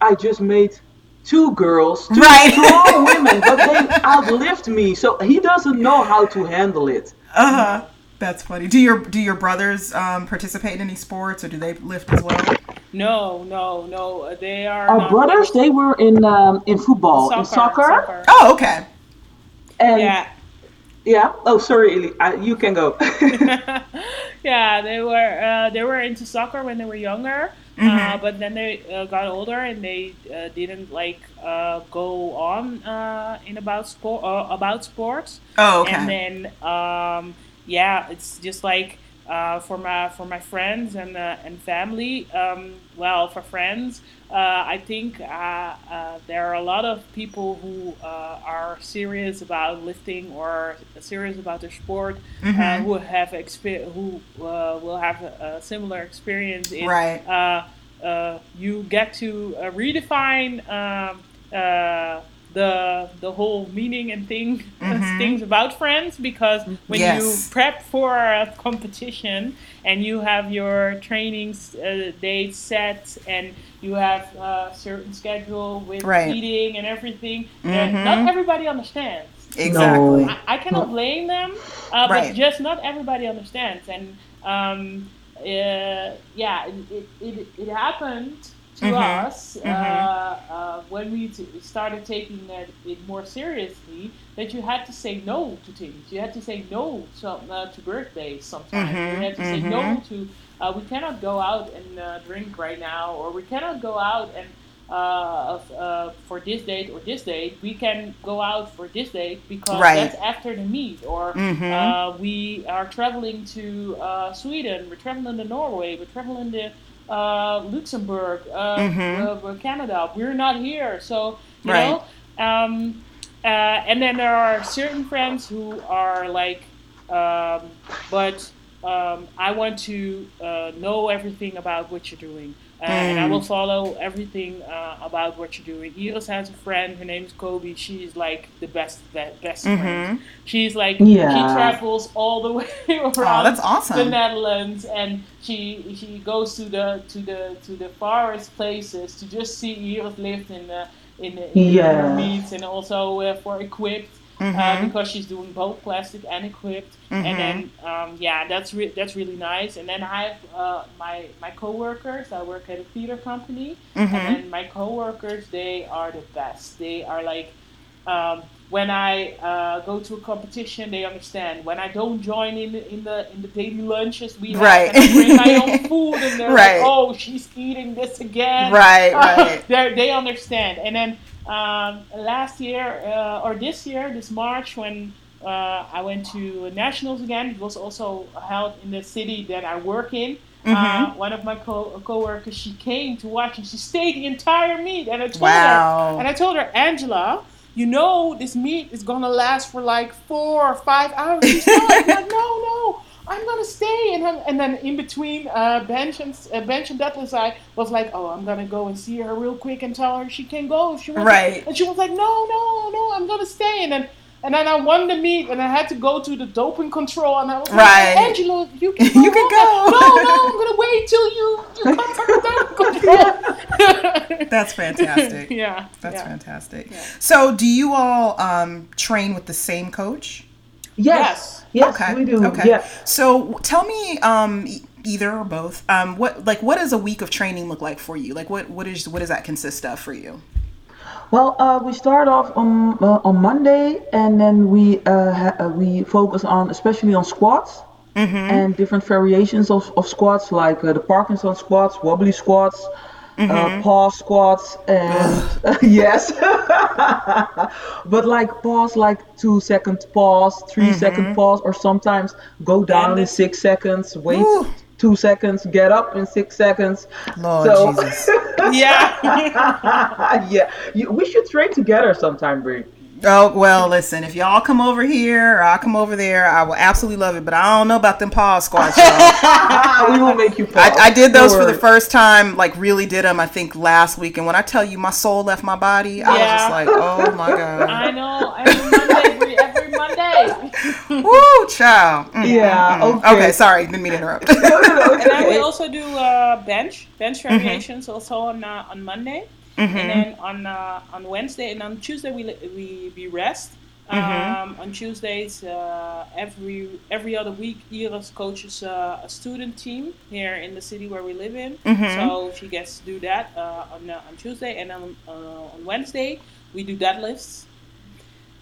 I just made two girls, two right. strong women, but they outlived me. So he doesn't know how to handle it. Uh huh. That's funny. Do your do your brothers um, participate in any sports, or do they lift as well? No, no, no. They are. Our brothers, they were in um, in football, soccer, in soccer. soccer. Oh, okay. And yeah. Yeah. Oh, sorry, I, you can go. yeah, they were uh, they were into soccer when they were younger, uh, mm-hmm. uh, but then they uh, got older and they uh, didn't like uh, go on in about sport about sports. Oh, okay. And then um, yeah, it's just like uh, for my for my friends and uh, and family. Um, well, for friends, uh, I think uh, uh, there are a lot of people who uh, are serious about lifting or serious about their sport, mm-hmm. who have exper- who will have a, a, similar experience. In, right. you get to redefine. Um, the the whole meaning and thing mm-hmm. things about friends because when yes. you prep for a competition and you have your trainings uh, dates set and you have a certain schedule with right. eating and everything, mm-hmm. not everybody understands. Exactly. I, I cannot blame them, uh, Right. but just not everybody understands. And um, uh, yeah, it, it, it, it happened to Mhm. us uh, Mhm. uh, when we t- started taking it, it more seriously that you had to say no to things. You had to say no to, uh, to birthdays sometimes. Mhm, You had to say no to, uh, we cannot go out and uh, drink right now, or we cannot go out and uh, uh, for this date or this date, we can go out for this date because Right. that's after the meet. Or Mhm. uh, we are traveling to uh, Sweden, we're traveling to Norway, we're traveling to uh, Luxembourg, uh, Mhm. uh, Canada. We're not here, so you Right. know. Um, uh, and then there are certain friends who are like, um, but um, I want to uh, know everything about what you're doing. And I will Mm. follow everything uh, about what you're doing. Iris has a friend. Her name is Kobe. She's like the best, best, best Mhm. friend. She's like Yeah. she travels all the way around Oh, that's the. Netherlands, and she she goes to the to the to the farthest places to just see Iris lived in the in the, in Yeah. the meets, and also uh, for equipped uh, Mhm. because she's doing both classic and equipped. Mhm. And then um, yeah, that's re- that's really nice. And then I have uh, my my coworkers. I work at a theater company, Mhm. and then my coworkers they are the best. They are like. Um, when I uh, go to a competition, they understand. When I don't join in the in the in the daily lunches, we have, Right. I bring my own food, and they're Right. like, "Oh, she's eating this again." Right, right. they they understand. And then um, last year uh, or this year, this March, when uh, I went to nationals again, it was also held in the city that I work in. Uh, Mhm. one of my co- coworkers, she came to watch and she stayed the entire meet. And I told Wow. her, and I told her, Angela, you know this meet is gonna last for like four or five hours. She's like, no, no, I'm gonna stay. And I'm, and then in between uh, bench and uh, bench and deadlifts, I was like, oh, I'm gonna go and see her real quick and tell her she can go if she wants. Right. And she was like, no, no, no, I'm gonna stay. And then. And then I won the meet, and I had to go to the doping control, and I was like, Right. Angela, you can go. You can go. No, no, I'm gonna wait till you you come from the doping control. That's fantastic. yeah, That's yeah. fantastic. Yeah. So, do you all um, train with the same coach? Yes. Yes, okay. we do. Okay. Yeah. So, tell me, um, either or both, um, what like what does a week of training look like for you? Like, what what is what does that consist of for you? Well, uh, we start off on uh, on Monday, and then we uh, ha- uh, we focus on especially on squats Mm-hmm. and different variations of, of squats, like uh, the Parkinson squats, wobbly squats, Mm-hmm. uh, pause squats, and yes, but like pause, like two second pause, 3 Mm-hmm. second pause, or sometimes go down in six seconds, wait Ooh. two seconds, get up in six seconds. Lord So- Jesus. yeah. yeah, you, we should train together sometime, Bri. Oh well, listen. If y'all come over here or I come over there, I will absolutely love it. But I don't know about them pause squats, y'all. we will make you pause. I, I did those Don't for the first time, like really did them. I think last week, and when I tell you my soul left my body, I was just like, oh my god, I know. Every Monday, every, every Monday. woo, child. Mm, Yeah, mm, mm. okay. okay. Sorry, didn't mean to interrupt. No, no, no, it's And then we also do uh, bench bench variations also on uh, on Monday, Mm-hmm. and then on uh, on Wednesday and on Tuesday we we we rest. Um, on Tuesdays, uh, every every other week, Iris coaches uh, a student team here in the city where we live in. So she gets to do that uh, on uh, on Tuesday, and on uh, on Wednesday we do deadlifts,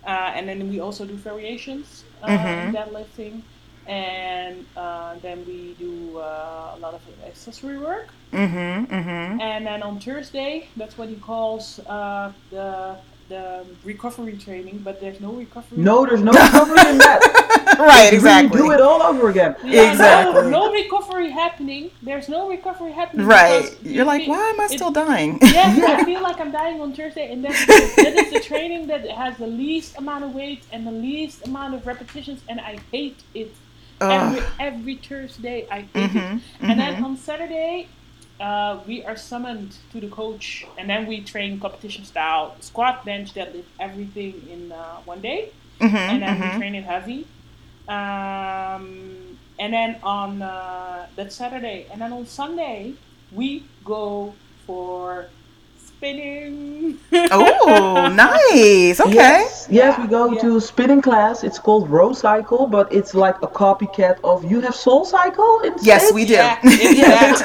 uh, and then we also do variations uh, in deadlifting, and uh, then we do uh, a lot of accessory work. mm-hmm, mm-hmm. And then on Thursday, that's what he calls uh, the the recovery training, but there's no recovery. No, there's no recovery in that. Right, We exactly. do it all over again. Yeah, Exactly. No, no recovery happening. There's no recovery happening. Right. You're like, feel- why am I it- still dying? Yes, I feel like I'm dying on Thursday, and that's the, that is the training that has the least amount of weight and the least amount of repetitions, and I hate it. Every every Thursday, I hate Mhm, it. And then on Saturday, uh, we are summoned to the coach, and then we train competition style squat, bench, deadlift, everything in uh, one day, Mhm, and then mhm. we train it heavy. Um, and then on uh, that Saturday, and then on Sunday, we go for spinning. oh, nice. Okay. Yes, yes, Yeah, we go yeah. to spinning class. It's called Row Cycle, but it's like a copycat of. You have Soul Cycle in Yes, States? we do. Yeah,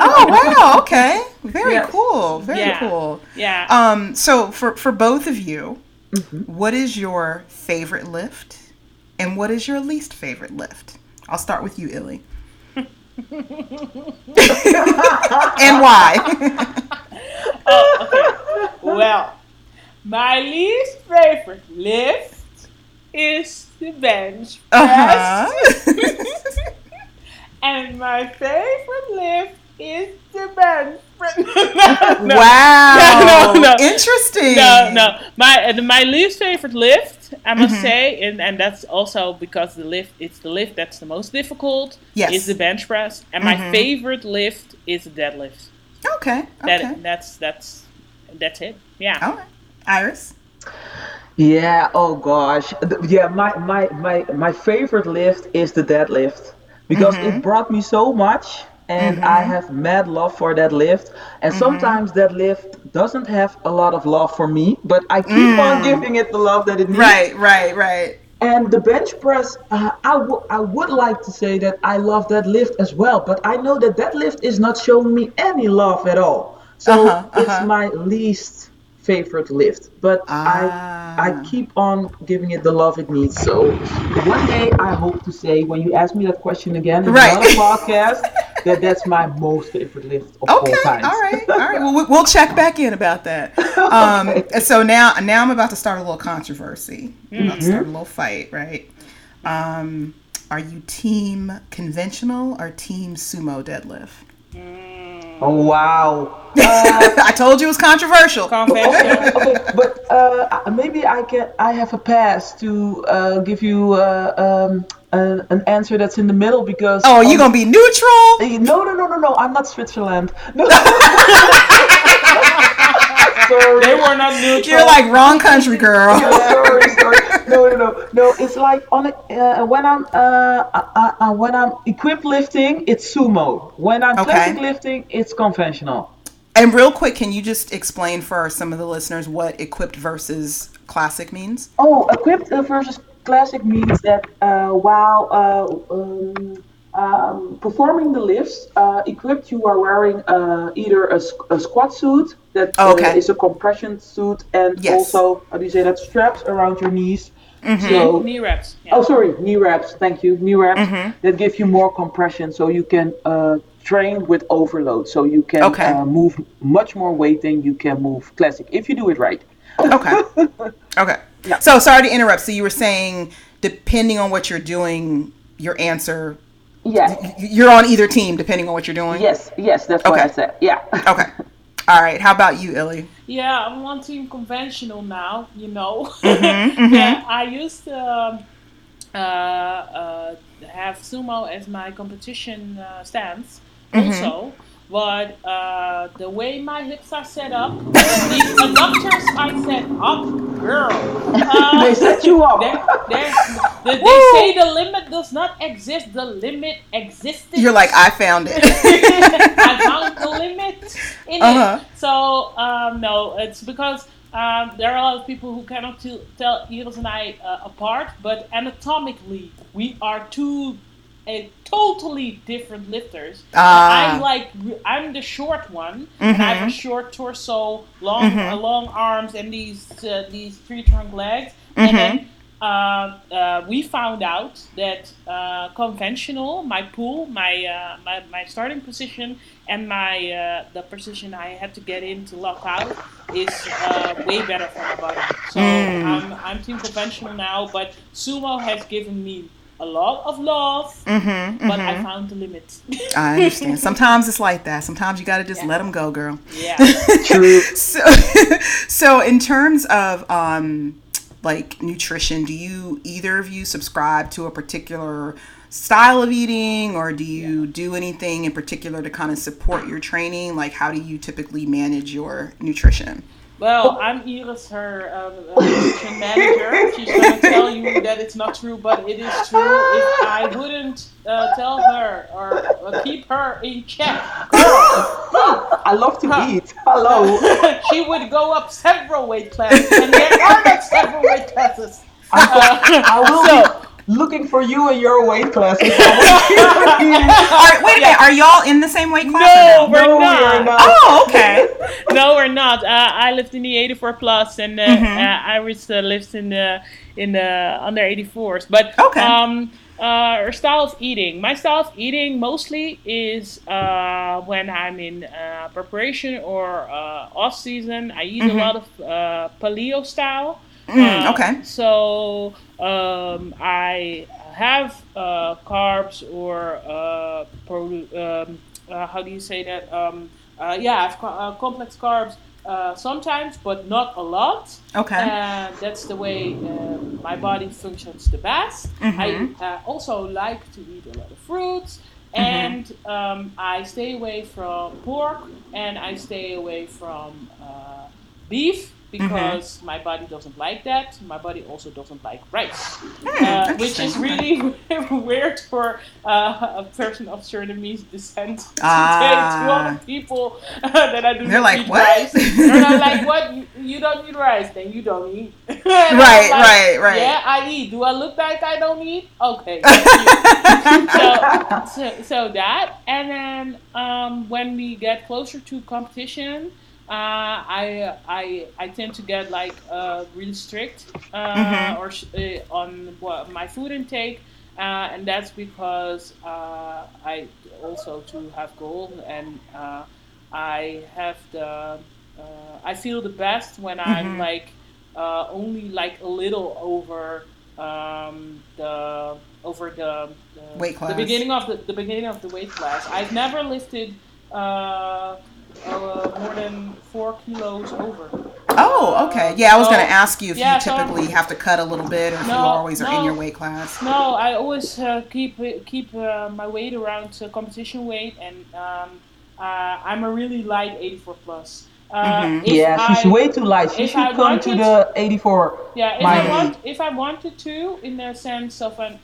oh wow. Okay. Very Yes. cool. Very Yeah. cool. yeah. Um. So for for both of you, Mm-hmm. what is your favorite lift, and what is your least favorite lift? I'll start with you, Ily. and why? oh, okay. Well, my least favorite lift is the bench press. uh-huh. And my favorite lift is the bench. No, no. Wow. No, no. Interesting. No, no. My my least favorite lift, I must Mm-hmm. say, and, and that's also because the lift it's the lift that's the most difficult. Yes. Is the bench press, and Mhm. my favorite lift is the deadlift. Okay. That Okay. that's that's that's it. Yeah. All right. Iris. Yeah, oh gosh. Yeah, my my my my favorite lift is the deadlift because it brought me so much and I have mad love for that lift. And sometimes that lift doesn't have a lot of love for me, but I keep on giving it the love that it needs. Right. Right. Right. And the bench press, uh, I I would like to say that I love that lift as well, but I know that that lift is not showing me any love at all. So Uh-huh, it's uh-huh. my least favorite lift, but I Ah. I keep on giving it the love it needs. So one day I hope to say when you ask me that question again in Right. another podcast that that's my most favorite lift of Okay. all time. All right. All right. Well, we- we'll check back in about that. Um, and So now, now I'm about to start a little controversy. I'm about to start a little fight, right? Um, are you team conventional or team sumo deadlift? Oh wow. I told you it was controversial. Conventional. okay, but uh, maybe I can. I have a pass to uh, give you uh, um, an, an answer that's in the middle because. Oh, you um, gonna be neutral? No, no, no, no, no. I'm not Switzerland. No. Sorry. they were not neutral. You're like wrong country, girl. sorry, sorry. No, no, no, no. It's like on a, uh, when I'm uh, uh, uh, when I'm equipped lifting, it's sumo. When I'm Okay. classic lifting, it's conventional. And real quick, can you just explain for some of the listeners what equipped versus classic means? Oh, equipped uh, versus classic means that uh, while uh, um, um, performing the lifts, uh, equipped you are wearing uh, either a, squat suit that uh, Okay. is a compression suit and Yes. also how do you say that straps around your knees. So knee wraps. Yeah. Oh, sorry, knee wraps. Thank you, knee wraps that give you more compression, so you can uh, train with overload. So you can Okay. uh, move much more weight than you can move classic if you do it right. Okay. Okay. So sorry to interrupt. So you were saying, depending on what you're doing, your answer, yeah you're on either team depending on what you're doing. yes, yes. That's what Okay. I said. Yeah. Okay. All right. How about you, Ily? Yeah, I'm wanting conventional now, you know. Mm-hmm, yeah, I used to um, uh, uh, have sumo as my competition uh, stance Mm-hmm. also. But uh, the way my hips are set up, the adductors I set up, girl. Uh, They set you up. they're- they're- they, they say the limit does not exist. The limit existed. You're like, I found it. I found the limit in Uh-huh. it. So um, no, it's because um, there are a lot of people who cannot t- tell Iris and I uh, apart, but anatomically we are two uh, totally different lifters. Ah. I'm like I'm the short one, and I have a short torso, long uh, long arms, and these uh, these tree trunk legs, and then. Uh, uh, we found out that uh, conventional, my pool, my, uh, my my starting position, and my uh, the position I had to get in to lock out is uh, way better for my body. So I'm I'm team conventional now, but sumo has given me a lot of love, but I found the limit. I understand. Sometimes it's like that. Sometimes you got to just let 'em let them go, girl. yeah. True. So, so in terms of um, like nutrition, do you either of you subscribe to a particular style of eating, or do you do anything in particular to kind of support your training? Like, how do you typically manage your nutrition? Well, I'm Iris, her um, uh, nutrition manager. She's going to tell you that it's not true, but it is true. If I wouldn't uh, tell her or uh, keep her in check, I love to eat. Hello. she would go up several weight classes, and there are several weight classes. I will so, looking for you in your weight class. are, wait a minute, are y'all in the same weight class? No, we're, no not. we're, not. Oh, okay. no, we're not. Uh, I lived in the 84 plus, and uh, mm-hmm. uh, Iris uh, lives in the in the under 84s. But okay. Um, uh, our style of eating. My style of eating mostly is uh, when I'm in uh, preparation or uh, off season. I eat mm-hmm. a lot of uh, paleo style. Mm, uh, okay. So um, I have carbs or um, how do you say that? Um, yeah, I have co- complex carbs uh, sometimes, but not a lot. Okay. And that's the way uh, my body functions the best. Mm-hmm. I uh, also like to eat a lot of fruits. Mm-hmm. And um, I stay away from pork and I stay away from uh, beef because mm-hmm. my body doesn't like that. My body also doesn't like rice, mm, uh, which is really weird for uh, a person of Surinamese descent to ah. to other people uh, that I do They're not like, eat what? rice. They're not like, what? You, you, don't eat rice, then you don't eat. right, like, right, right. Yeah, I eat. Do I look like I don't eat? Okay. so, so, so that, and then um, when we get closer to competition. Uh, I I I tend to get like uh, really strict uh, mm-hmm. or sh- on what, my food intake, and that's because I also to have goals and I have the I feel the best when mm-hmm. I'm like only like a little over um, the over the, the, weight class. the beginning of the, the beginning of the weight class. I've never lifted uh, uh, more than four kilos over. Oh, okay. Yeah, I was going to ask you if yeah, you typically so have to cut a little bit, or if no, you always no, are in your weight class. No, I always uh, keep keep uh, my weight around uh, competition weight, and um, uh, I'm a really light 84 plus. Uh, mm-hmm. Yeah, she's I, way too light. She should I come wanted, to the 84. Yeah, if I want, if I wanted to, in the sense of an,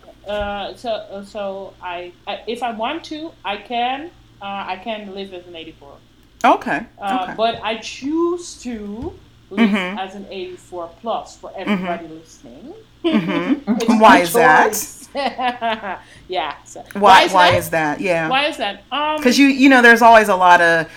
so so I, I, if I want to, I can. I can live as an 84. Okay. Uh, okay. But I choose to live mm-hmm. as an 84 plus for everybody mm-hmm. listening. Mm-hmm. why is that? yeah. So, why? Why is, why that? is that? Yeah. Why is that? Because um, you you know there's always a lot of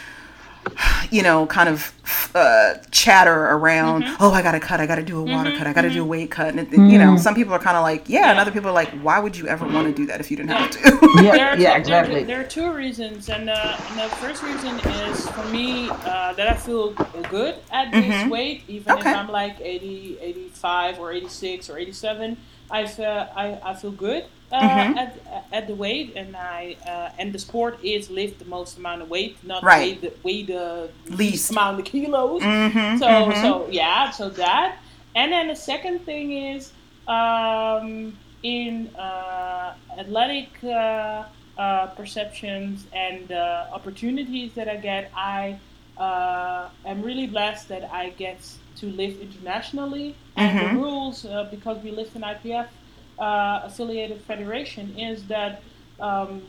you know, kind of uh, chatter around, mm-hmm. oh, I got to cut, I got to do a water mm-hmm, cut, I got to mm-hmm. do a weight cut. And, it, you know, mm-hmm. some people are kind of like, yeah, yeah, and other people are like, why would you ever want to do that if you didn't yeah. have to? yeah, yeah, exactly. There, there, are two reasons. And, uh, and, the first reason is for me uh, that I feel good at this mm-hmm. weight, even okay. if I'm like 80, 85 or 86 or 87. I, uh, I, I feel good uh, mm-hmm. at, at the weight, and I uh, and the sport is lift the most amount of weight, not right. weigh the, weigh the least. amount of kilos. Mm-hmm, so mm-hmm. so yeah, so that, and then the second thing is um, in uh, athletic uh, uh, perceptions and opportunities that I get, I am really blessed that I get to live internationally, and the mm-hmm. rules because we live in IPF uh, affiliated federation is that um,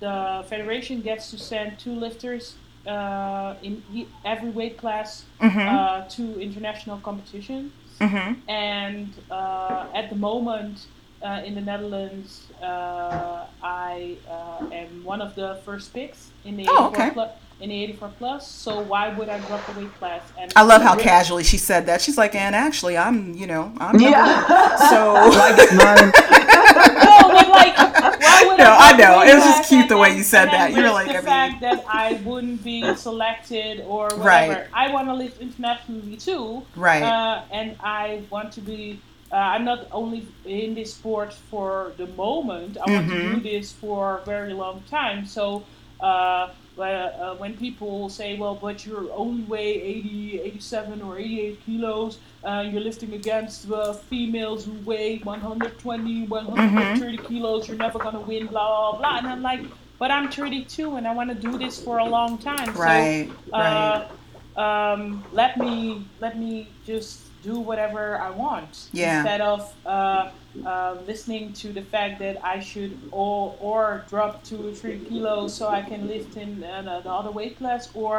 the federation gets to send two lifters uh, in every weight class mm-hmm. uh, to international competitions. Mm-hmm. And uh, at the moment uh, in the Netherlands, uh, I am one of the first picks in the oh, okay in the 84 plus. So why would I drop the weight class? And I love how casually she said that. She's like, and actually, I'm, you know, I'm yeah. So like no, but like, why would no, I? I know it was just cute the way you said that. You were like, the I fact that I wouldn't be selected or whatever. Right. I want to live internationally too. Right. Uh, and I want to be. Uh, I'm not only in this sport for the moment. I want mm-hmm. to do this for a very long time. So. Uh, uh, when people say, well, but you only weigh 80, 87 or 88 kilos, uh, you're lifting against uh, females who weigh 120, 130 mm-hmm. kilos, you're never going to win, blah, blah, blah. And I'm like, but I'm 32 and I want to do this for a long time. Right, so, uh, right. Um, let me, let me just do whatever I want. Yeah. Instead of uh, uh, listening to the fact that I should or or drop two or three kilos so I can lift in uh, the other weight class, or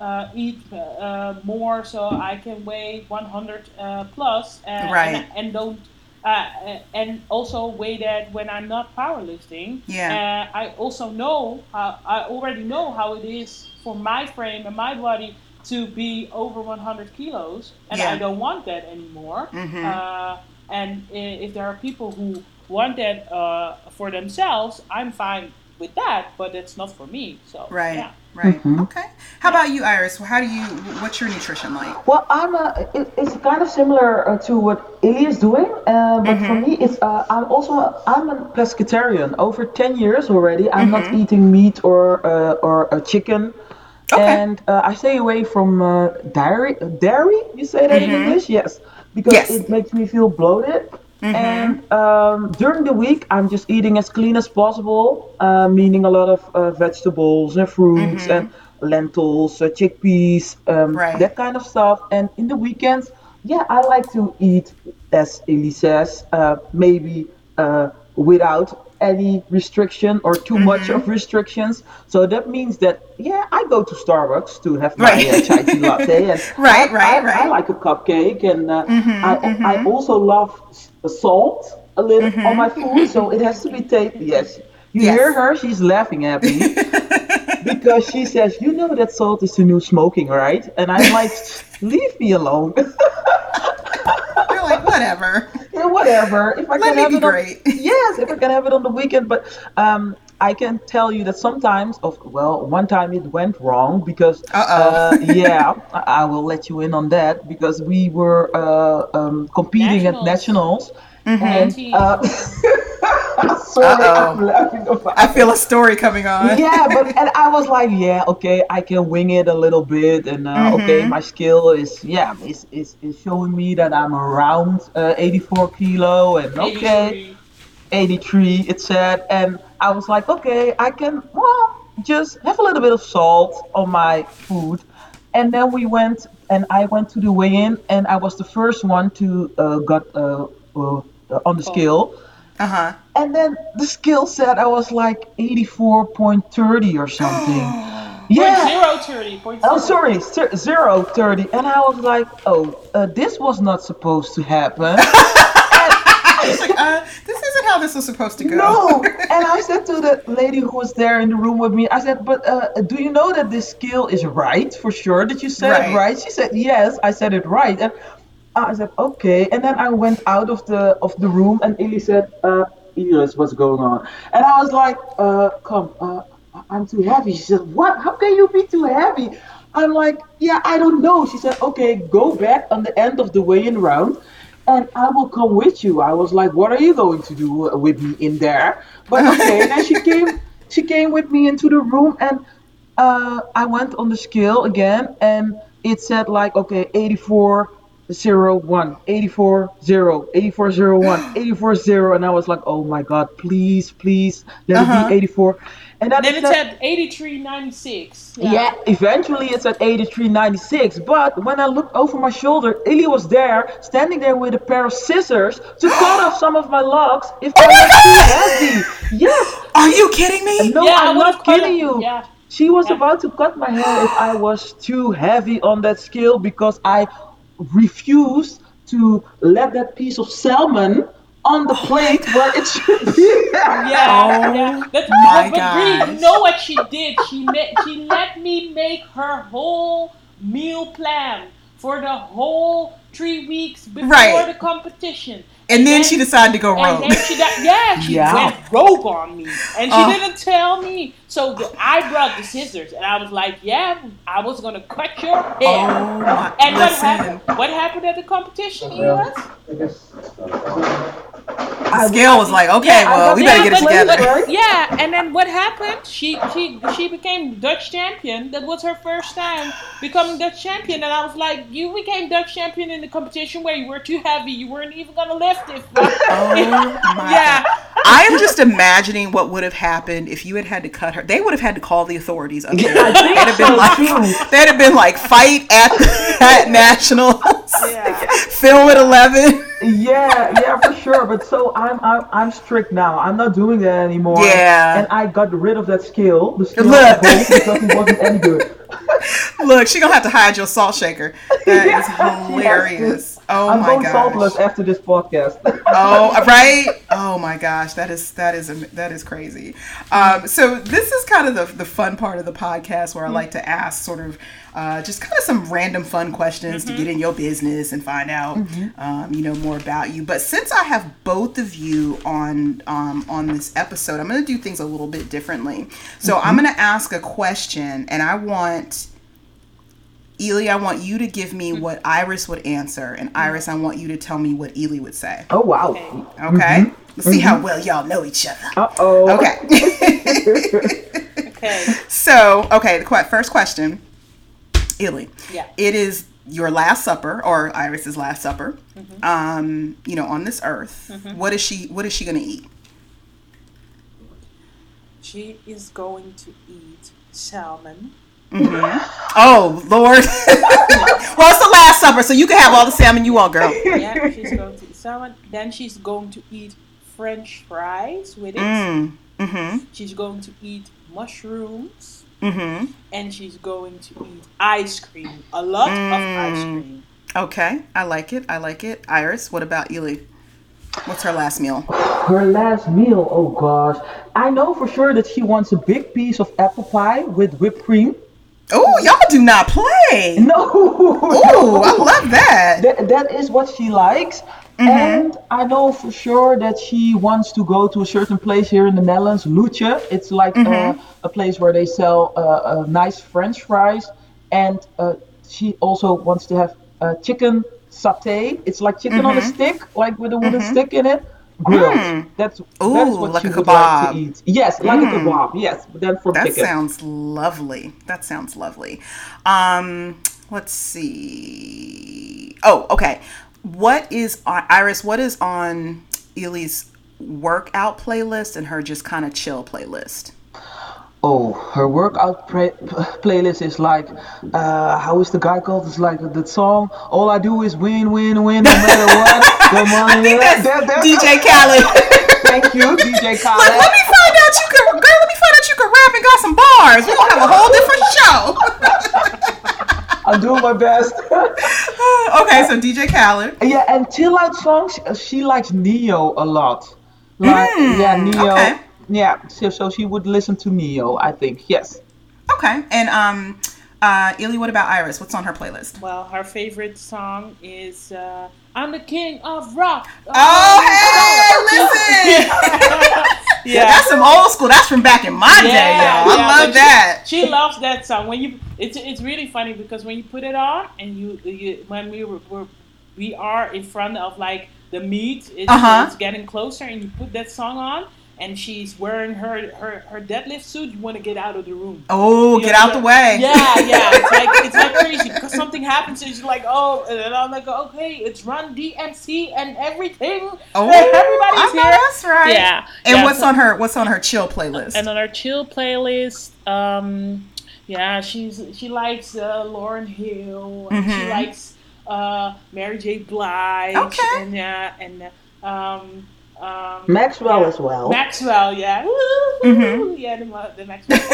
uh, eat uh, more so I can weigh 100 uh, plus uh, Right. and, and don't uh, and also weigh that when I'm not powerlifting. Yeah. Uh, I also know how I already know how it is for my frame and my body to be over 100 kilos, and Yeah. I don't want that anymore. Mhm. Uh, and if there are people who want that uh, for themselves, I'm fine with that, but it's not for me. So Right. yeah. Right. Mhm. Okay. How about you, Iris? How do you? What's your nutrition like? Well, I'm a, it, it's kind of similar uh, to what Ily is doing, uh, but for me, it's uh, I'm also a, I'm a pescatarian. Over ten years already, I'm not eating meat or uh, or uh, chicken, Okay. and uh, I stay away from uh, dairy. Dairy, you say that in English? Yes, because Yes. it makes me feel bloated. And um, during the week, I'm just eating as clean as possible, uh, meaning a lot of uh, vegetables and fruits and lentils, uh, chickpeas, um, Right. that kind of stuff. And in the weekends, yeah, I like to eat, as Ily says, uh, maybe uh, without any restriction or too much of restrictions. So that means that, yeah, I go to Starbucks to have my Right. uh, chai tea latte. And Right, I, right, I, right. I like a cupcake, and uh, Mm-hmm, I, I also love salt a little on my food, so it has to be tasty. Yes. You Yes. hear her? She's laughing at me because she says, "You know that salt is the new smoking, right?" And I'm like, "Leave me alone." You're like whatever. Yeah, whatever. If I Let can have be it on, great. yes, if I can have it on the weekend, but um, I can tell you that sometimes, of well, one time it went wrong because, Uh-oh. uh, yeah, I I will let you in on that because we were uh, um, competing at Nationals. nationals, and Mhm. uh, sorry, Uh-oh. I'm laughing about I feel a story coming on. yeah, but and I was like, yeah, okay, I can wing it a little bit, and uh, Mm-hmm. okay, my skill is yeah, is, is, is showing me that I'm around uh, 84 kilo, and okay, 83. 83 it said, and I was like, okay, I can well just have a little bit of salt on my food, and then we went and I went to the weigh-in, and I was the first one to uh, got uh, uh, on the scale. Uh huh. And then the skill set I was like 84.30 or something. yeah. Zero thirty. Point Oh, zero. sorry, zer- zero 30. And I was like, oh, uh, this was not supposed to happen. Like, uh, this isn't how this was supposed to go. no. And I said to the lady who was there in the room with me, I said, but uh, do you know that this skill is right for sure? Did you say Right. it right? She said, yes, I said it right. And I said, okay. And then I went out of the of the room, and Ily said, uh, Iris, what's going on? And I was like, uh, come, uh, I'm too heavy. She said, what? How can you be too heavy? I'm like, yeah, I don't know. She said, okay, go back on the end of the weigh-in round, and I will come with you. I was like, what are you going to do with me in there? But okay. and then she came, she came with me into the room, and uh, I went on the scale again, and it said like, okay, 84. 01, 84, 0, 84, 01, 84, 0, and I was like, oh my god, please, please, let Uh-huh. it be 84. And then, Then it it said, said eighty three ninety six. yeah, eventually it's at 83.96. But when I looked over my shoulder, Ily was there, standing there with a pair of scissors to cut off some of my locks if I was too heavy. Yes, Are you kidding me? no, Yeah, I I'm would've not cut kidding it. you. Yeah. She was Yeah. about to cut my hair if I was too heavy on that scale because I refused to let that piece of salmon on the plate oh where it should be. Yeah, Oh yeah. But, my but, but really, you know what she did? She made, she let me make her whole meal plan for the whole three weeks before Right. the competition. And then she decided to go And rogue. then she got, yeah, she Yeah. went rogue on me. And she Oh. didn't tell me. So the, I brought the scissors and I was like, yeah, I was going to cut your hair. Oh my! and what happened? What happened at the competition, Elias? the scale was like, okay, Yeah, well, we the better get it plate together. right. Yeah, and then what happened? She she she became Dutch champion. That was her first time becoming Dutch champion, and I was like, "You became Dutch champion in the competition where you were too heavy. You weren't even gonna lift it." Oh my yeah, I am just imagining what would have happened if you had had to cut her. They would have had to call the authorities. Up there. I think They'd have been like, they'd have been like, fight at at nationals, Yeah. film at eleven. Yeah, yeah, for sure, but so I'm I'm I'm strict now. I'm not doing that anymore. Yeah. And I got rid of that skill, the skill Look. because it wasn't any good. Look, she gonna have to hide your salt shaker. That is Yeah, hilarious. Oh I'm my going gosh. saltless after this podcast. Oh, right. Oh my gosh, that is that is that is crazy. Um, so this is kind of the the fun part of the podcast where I like to ask sort of uh, just kind of some random fun questions to get in your business and find out um, you know more about you. But since I have both of you on um, on this episode, I'm going to do things a little bit differently. So I'm going to ask a question, and I want. Ily, I want you to give me mm-hmm. what Iris would answer, and mm-hmm. Iris, I want you to tell me what Ily would say. oh wow. Okay. Let's mm-hmm. see how well y'all know each other. Uh oh. Okay. Okay. so, okay, the que- first question, Ily. Yeah. It is your last supper, or Iris's last supper. Um, you know, on this earth. What is she? What is she gonna eat? She is going to eat salmon. Oh Lord. well, it's the last supper, so you can have all the salmon you want, girl. Yeah, she's going to eat salmon. Then she's going to eat French fries with it. Mm. Mm-hmm. She's going to eat mushrooms. Mm-hmm. And she's going to eat ice cream. A lot of ice Mm. cream. Okay, I like it. I like it. Iris, what about Ily? What's her last meal? Her last meal, oh gosh. I know for sure that she wants a big piece of apple pie with whipped cream. Oh, y'all do not play. No. Oh, I love that. that, that is what she likes. And I know for sure that she wants to go to a certain place here in the Netherlands, Luce. It's like uh, a place where they sell uh, uh, nice French fries. And uh, she also wants to have uh, chicken satay. It's like chicken on a stick, like with a wooden stick in it, grilled. That's that is Ooh, what like she a would like kebab. to eat. Yes, like a kebab. Yes, but then for That chicken. sounds lovely. That sounds lovely. Um, let's see. Oh, okay. What is on Iris? What is on Ily's workout playlist and her just kind of chill playlist? Oh, her workout pra- playlist is like, uh, how is the guy called? It's like the song. All I do is win, win, win, no matter what. The money. that- that- DJ Khaled. Thank you, DJ Khaled. let me find out you can, girl. Let me find out you can rap and got some bars. We're gonna have a whole different show. I'm doing my best. okay, so DJ Khaled. yeah, and chill out songs. uh, She likes Ne-Yo a lot. Like, yeah, Ne-Yo. Mm, okay. Yeah, so, so she would listen to Ne-Yo, I think. Yes. Okay, and um, uh, Ily, what about Iris? What's on her playlist? Well, her favorite song is uh, I'm the King of Rock. Oh, hey, listen. yeah. That's some old school. That's from back in my day, Yeah, y'all. I love that. She, she loves that song. When you, it's it's really funny because when you put it on and you, you when we were, were we are in front of like the meet, it's, Uh-huh. it's getting closer, and you put that song on, and she's wearing her her her deadlift suit. You want to get out of the room. Oh, get Yeah, out the way. Yeah, yeah. It's like it's like crazy because something happens and she's like, oh, and then I'm like, okay, it's Run DMC and everything. Oh, everybody's I know here. that's right. Yeah. And yeah, what's so- on her? What's on her chill playlist? and on our chill playlist, um, yeah, she's she likes uh, Lauryn Hill and she likes uh, Mary J. Blige. Okay. And yeah, and uh, um, um, Maxwell yeah. as well. Maxwell, yeah. Yeah, the, Ma- the Maxwell.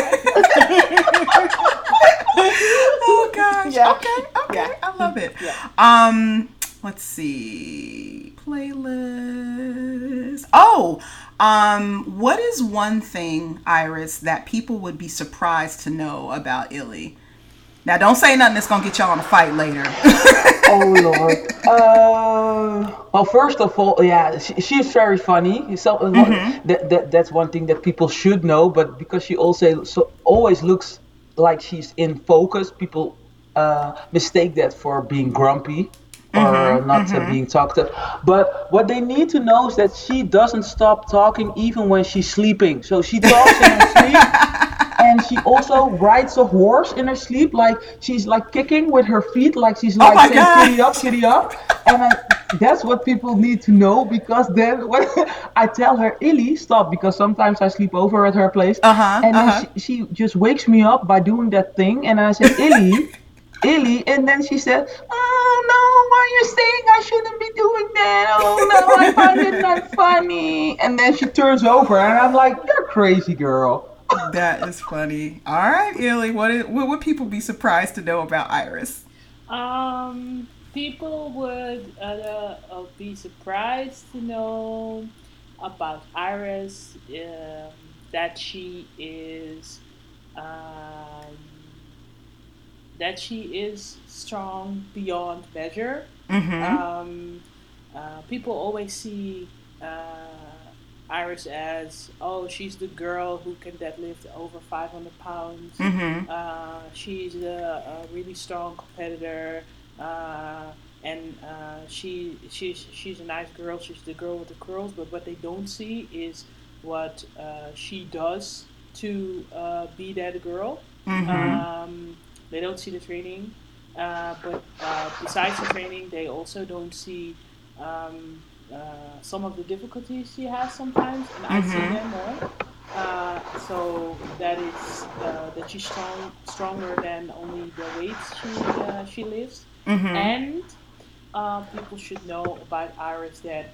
oh gosh. Yeah. Okay. Okay. Yeah. I love it. Yeah. Um, let's see. Playlist. Oh, um, what is one thing, Iris, that people would be surprised to know about Ily? Now, don't say nothing that's gonna get y'all in a fight later. oh lord. Uh, well, first of all, yeah, she, she's very funny. So uh, that, that that's one thing that people should know. But because she also so always looks like she's in focus, people uh, mistake that for being grumpy or not uh, being talkative. But what they need to know is that she doesn't stop talking even when she's sleeping. So she talks in her sleep. And she also rides a horse in her sleep, like she's like kicking with her feet, like she's like Oh saying. "kitty up, kitty up," and I, that's what people need to know because then when I tell her, "Ily, stop," because sometimes I sleep over at her place, Uh-huh, and then uh-huh. she, she just wakes me up by doing that thing, and I say, "Ily, Ily, and then she said, "Oh no, why are you saying I shouldn't be doing that? Oh no, I find it not funny." And then she turns over, and I'm like, "You're crazy, girl." That is funny. All right, Ily, what is, what would people be surprised to know about Iris? Um, people would uh, uh, be surprised to know about Iris um, that she is um, that she is strong beyond measure. Mm-hmm. Um, uh, people always see uh, Iris as, oh, she's the girl who can deadlift over 500 pounds. Mm-hmm. Uh, she's a, a, really strong competitor, uh, and uh, she she's she's a nice girl. She's the girl with the curls. But what they don't see is what uh, she does to uh, be that girl. Mm-hmm. Um, they don't see the training, uh, but besides the training, they also don't see. Um, uh, some of the difficulties she has sometimes, and I mm-hmm. see them more. Uh, so that is uh, that she's strong, stronger than only the weights she uh, she lifts, mm-hmm. and uh, people should know about Iris that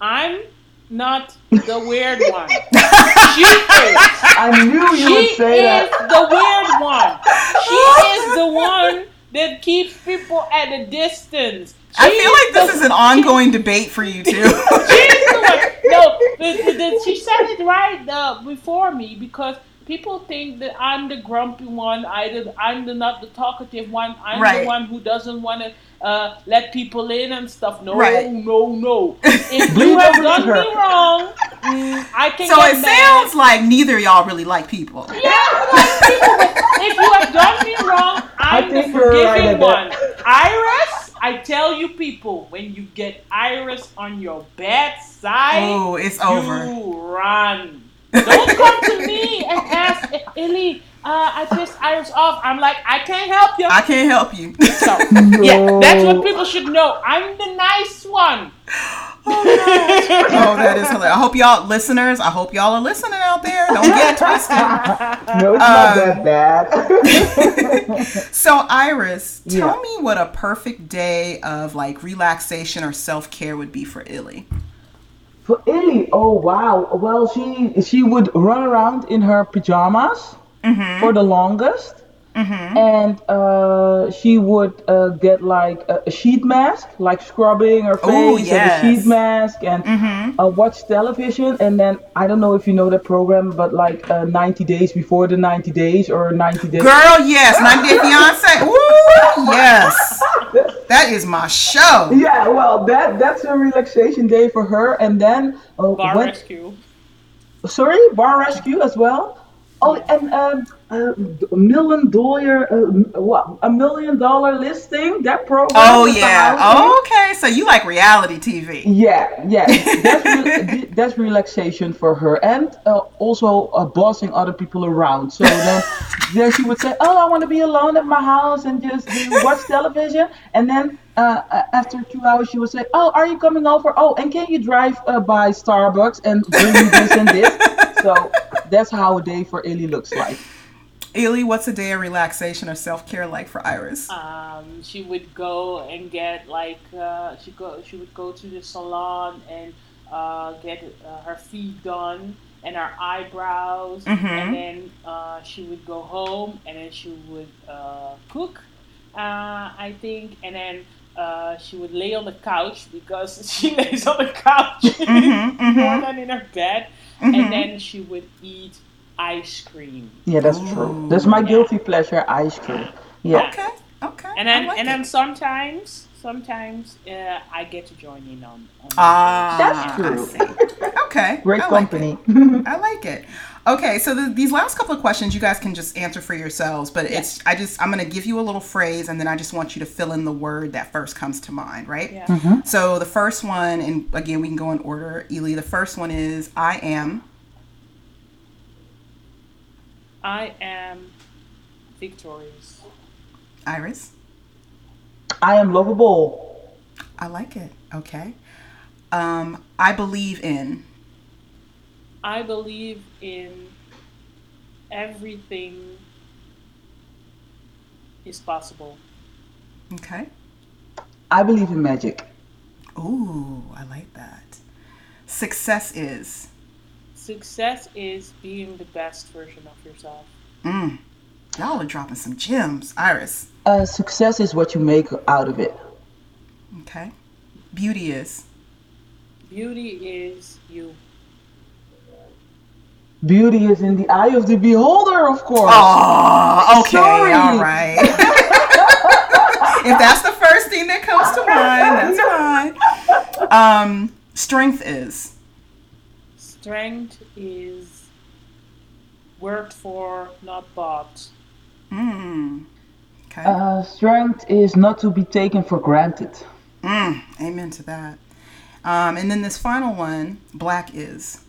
I'm not the weird one. she is. I knew you she would say is that. the weird one. She is the one that keeps people at a distance. I feel like this is an ongoing debate for you too. no, the, the, she said it right uh, before me because people think that I'm the grumpy one. I the, I'm the not the talkative one. I'm right. the one who doesn't want to uh, let people in and stuff. No, right. no, no. If you have done me wrong, I can. So it mad. sounds like neither y'all really like people. Yeah, like people. if you have done me wrong, I'm the forgiving right one. Iris. I tell you, people, when you get Iris on your bad side, oh, it's over. You run. Don't come to me and ask Ily. Uh, I pissed Iris off. I'm like, I can't help you. I can't help you. So, no. yeah, that's what people should know. I'm the nice one. Oh, no. oh, that is hilarious. I hope y'all, listeners, I hope y'all are listening out there. Don't get twisted. no, it's um, not that bad. so, Iris, tell yeah. me what a perfect day of like relaxation or self care would be for Ily. For Ily, oh wow. Well, she she would run around in her pajamas mm-hmm. for the longest Mm-hmm. And uh, she would uh, get like a, a, sheet mask, like scrubbing her face Ooh, yes. and a sheet mask, and mm-hmm. uh, watch television. And then I don't know if you know that program, but like uh, 90 days before the 90 days or 90 days. Girl, yes, 90 Day Fiance. Ooh, yes, that is my show. Yeah, well, that that's a relaxation day for her. And then uh, bar when, rescue. Sorry, bar rescue as well. Oh, and um, a million dollar, uh, what? A million dollar listing? That program? Oh yeah. Oh, okay. So you like reality TV? Yeah, yeah. That's re- that's relaxation for her, and uh, also uh, bossing other people around. So then, then she would say, "Oh, I want to be alone at my house and just watch television," and then uh, after two hours, she would say, "Oh, are you coming over? Oh, and can you drive uh, by Starbucks and bring me this and this?" So that's how a day for Ily looks like. Ily, what's a day of relaxation or self care like for Iris? Um, she would go and get like uh, she go she would go to the salon and uh, get uh, her feet done and her eyebrows, mm-hmm. and then uh, she would go home and then she would uh, cook. Uh, I think, and then uh, she would lay on the couch because she lays on the couch mm-hmm, mm-hmm. more than in her bed, mm-hmm. and then she would eat ice cream. Yeah, that's Ooh. true. That's my guilty pleasure, ice cream. Yeah. Okay. Okay. And then like and it. then sometimes sometimes uh, I get to join in on. on ah, that's true. okay. Great I company. Like I like it. Okay, so the, these last couple of questions you guys can just answer for yourselves, but yeah. it's I just I'm gonna give you a little phrase and then I just want you to fill in the word that first comes to mind, right? Yeah. Mm-hmm. So the first one, and again we can go in order. Ily, the first one is I am. I am victorious. Iris? I am lovable. I like it. Okay. Um, I believe in. I believe in everything is possible. Okay. I believe in magic. Ooh, I like that. Success is. Success is being the best version of yourself. Mm. Y'all are dropping some gems. Iris. Uh, success is what you make out of it. Okay. Beauty is. Beauty is you. Beauty is in the eye of the beholder, of course. Oh, okay. Sorry. All right. if that's the first thing that comes to mind, that's fine. Um, strength is. Strength is worked for, not bought. Mm. Okay. Uh, strength is not to be taken for granted. Mm. Amen to that. Um, and then this final one, black is.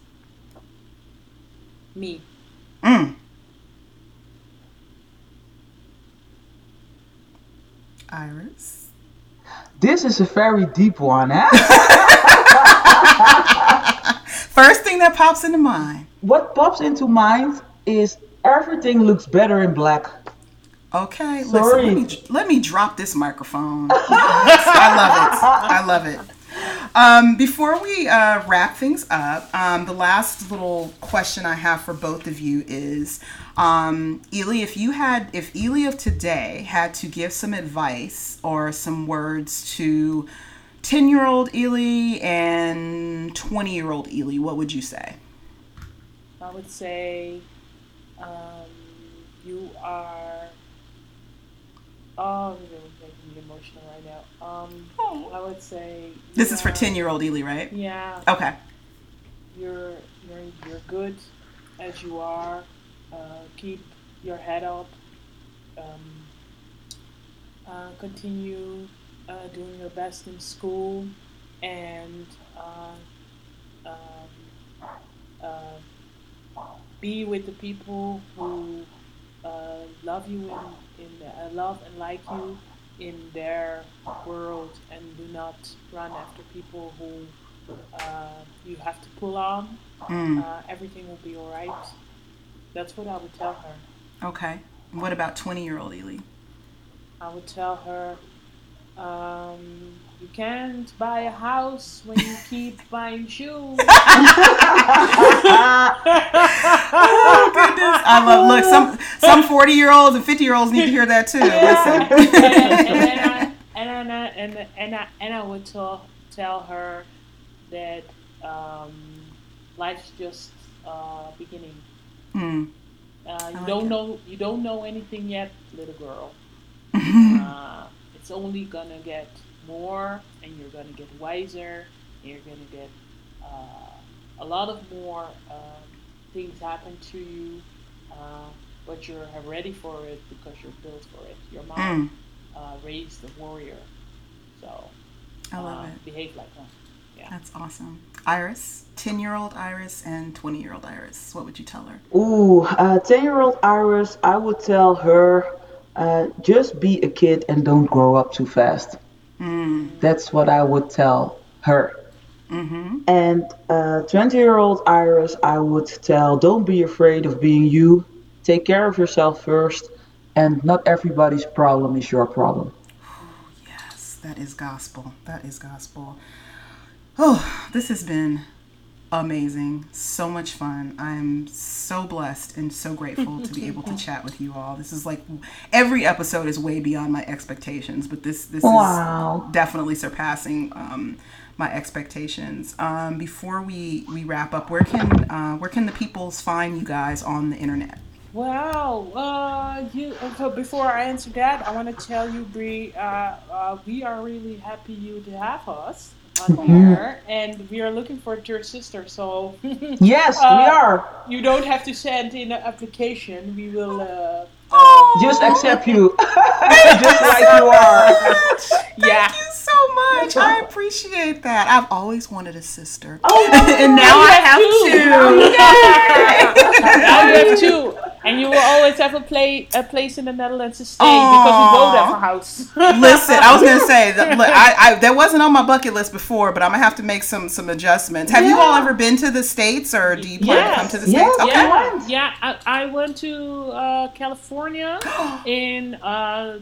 Me. Mm. Iris. This is a very deep one, huh? First thing that pops into mind. what pops into mind is everything looks better in black. Okay, Sorry. listen, let me, let me drop this microphone. I love it. I love it. Um, before we uh, wrap things up, um, the last little question I have for both of you is, um, Ily, if you had, if Ily of today had to give some advice or some words to 10 year old Ily and 20 year old Ily, what would you say? I would say um, you are. Oh, you're making me emotional right now. Um, I would say. This is for 10 year old Ily, right? Yeah, Okay. you're you're you're good as you are. Uh, keep your head up. Um, uh, continue uh, doing your best in school, and uh, um, uh, be with the people who uh, love you in, in uh, love and like you in their world, and do not run after people who uh, you have to pull on. Mm, Uh, everything will be all right. That's what I would tell her. okay. What about 20 year old Ily? I would tell her, um, you can't buy a house when you keep buying shoes. Oh goodness! I love. Look, some some forty year olds and fifty year olds need to hear that too. and, Listen. and then I, and, I, and, I, and, and, I, and I would tell, tell her that um, life's just uh, beginning. Mm. Uh, you like don't it. know you don't know anything yet, little girl. uh, it's only gonna get more, and you're gonna get wiser. And you're gonna get uh, a lot of more uh, things happen to you, uh, but you're ready for it because you're built for it. Your mom Mm. uh, raised a warrior, so I love uh, it. behave like one. Yeah. That's awesome. Iris, ten year old Iris and twenty year old Iris. What would you tell her? Ooh, uh, 10 year old Iris, I would tell her uh, just be a kid and don't grow up too fast. Mm. That's what I would tell her. Mm-hmm. And 20 year old Iris, I would tell don't be afraid of being you. Take care of yourself first. And not everybody's problem is your problem. Yes, that is gospel. That is gospel. Oh, this has been amazing. So much fun. I'm so blessed and so grateful to be able to chat with you all. This is like every episode is way beyond my expectations, but this this Wow. is definitely surpassing um, my expectations. Um, before we we wrap up, where can uh, where can the peoples find you guys on the internet? Wow. Uh, you. uh, So before I answer that, I want to tell you, Bri, uh, uh, we are really happy you to have us and we are looking for your sister. So Yes, we Uh, are. you don't have to send in an application. We will. Uh, Just accept you. Just like you are. yeah. Thank you so much. I appreciate that. I've always wanted a sister. Oh, and now I have have two. two. now you have two. And you will always have a play a place in the Netherlands to stay because we go there for house. Listen, I was gonna say that look, I, I that wasn't on my bucket list before, but I'm gonna have to make some some adjustments. Have you all ever been to the states, or do you plan to come to the Yes. states? Okay. Yeah, yeah. I, I went to uh, California in uh,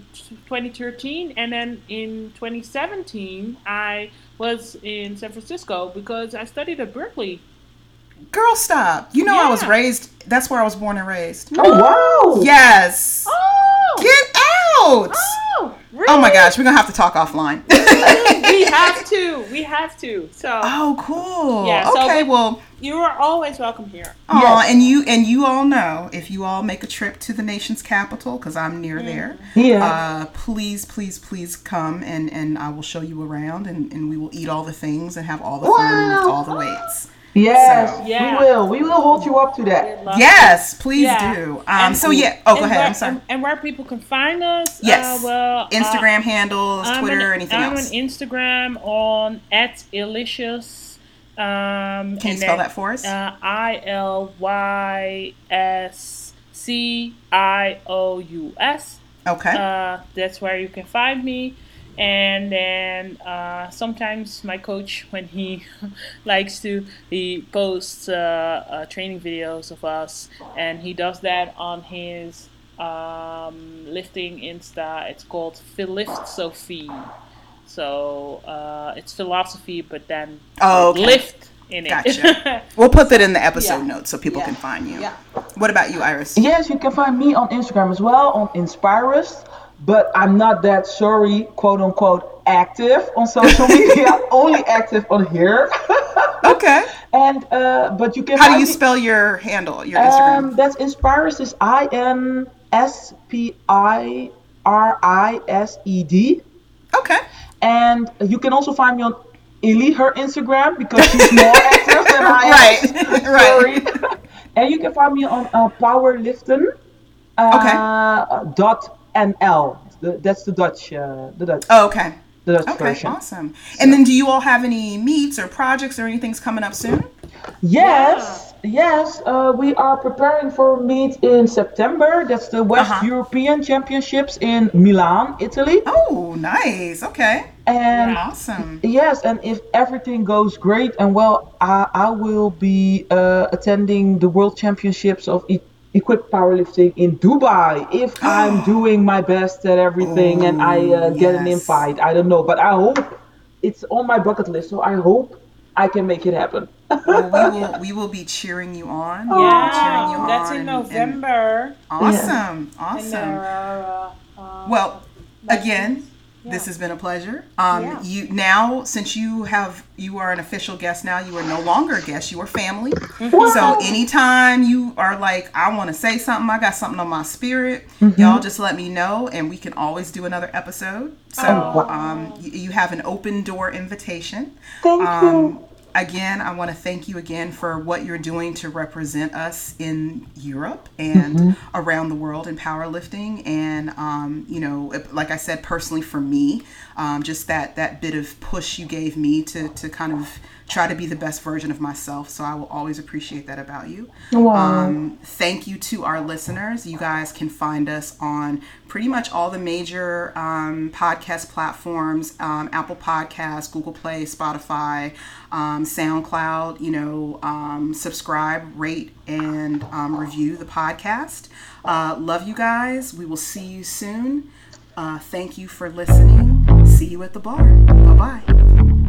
2013, and then in 2017 I was in San Francisco because I studied at Berkeley. Girl, stop. You know I was raised. That's where I was born and raised. Oh wow! Yes. Oh, Get out. oh, really? Oh my gosh, we're gonna have to talk offline. we have to. We have to. So oh, cool. Yeah, okay, we- well, you are always welcome here. aw, Yes. and you and you all know if you all make a trip to the nation's capital, because I'm near there. Yeah. Uh, please, please, please come and and I will show you around, and and we will eat all the things and have all the fun with all the weights. Yes, so- Yeah. we will. We will hold you up to that. Yes, please Yeah. do. Um, And- so yeah. Oh, go and ahead. Where, I'm sorry. And, and where people can find us? Yes. Uh, well, uh, Instagram handles, I'm Twitter, on, anything I'm else. on Instagram on at Ilyscious. Um, Can you spell then, that for us? Uh, I L Y S C I O U S. okay. Uh, that's where you can find me. And then uh, sometimes my coach, when he likes to, he posts uh, uh, training videos of us, and he does that on his um, lifting Insta. It's called Philift Sophie. So uh, it's philosophy, but then Oh, okay. lift in it. Gotcha. We'll put that in the episode Yeah. notes so people Yeah. can find you. Yeah. What about you, Iris? Yes, you can find me on Instagram as well on Inspirus, but I'm not that sorry, quote unquote, active on social media. Only active on here. Okay. and uh, but you can. How do you me- spell your handle, your Instagram? Um, that's Inspirus is I N S P I R I S E D, okay. and you can also find me on Ily, her Instagram, because she's more active than I am. Right, right. Sorry. and you can find me on uh, Powerliften. Uh, Dot The, that's the Dutch. Uh, the Dutch. Oh, okay. the Dutch Okay, version. awesome. And then do you all have any meets or projects or anything's coming up soon? Yes, yes. Uh, we are preparing for a meet in September. That's the West Uh-huh. European Championships in Milan, Italy. Oh, nice. Okay. And Awesome. yes, and if everything goes great and well, I, I will be uh, attending the World Championships of e- equipped powerlifting in Dubai if I'm doing my best at everything and I uh, get an invite. I don't know, but I hope it's on my bucket list. So I hope I can make it happen. Well, we will we will be cheering you on. We'll cheering you Yeah, that's on in and- and- November. awesome. And Awesome. there are, uh, uh, Well, again, lessons. this has been a pleasure. Um, Yeah. You now, since you have, you are an official guest now. You are no longer a guest. You are family. So anytime you are like, I want to say something, I got something on my spirit. Y'all just let me know, and we can always do another episode. So Oh, wow. um, you, you have an open door invitation. Thank Um, you. Again, I want to thank you again for what you're doing to represent us in Europe and around the world in powerlifting. And um, you know, like I said, personally for me, um, just that that bit of push you gave me to to kind of try to be the best version of myself. So I will always appreciate that about you. Wow. Um, thank you to our listeners. You guys can find us on pretty much all the major um, podcast platforms um, Apple Podcasts, Google Play, Spotify, um, SoundCloud. You know, um, subscribe, rate, and um, review the podcast. Uh, love you guys. We will see you soon. Uh, thank you for listening. See you at the bar. Bye bye.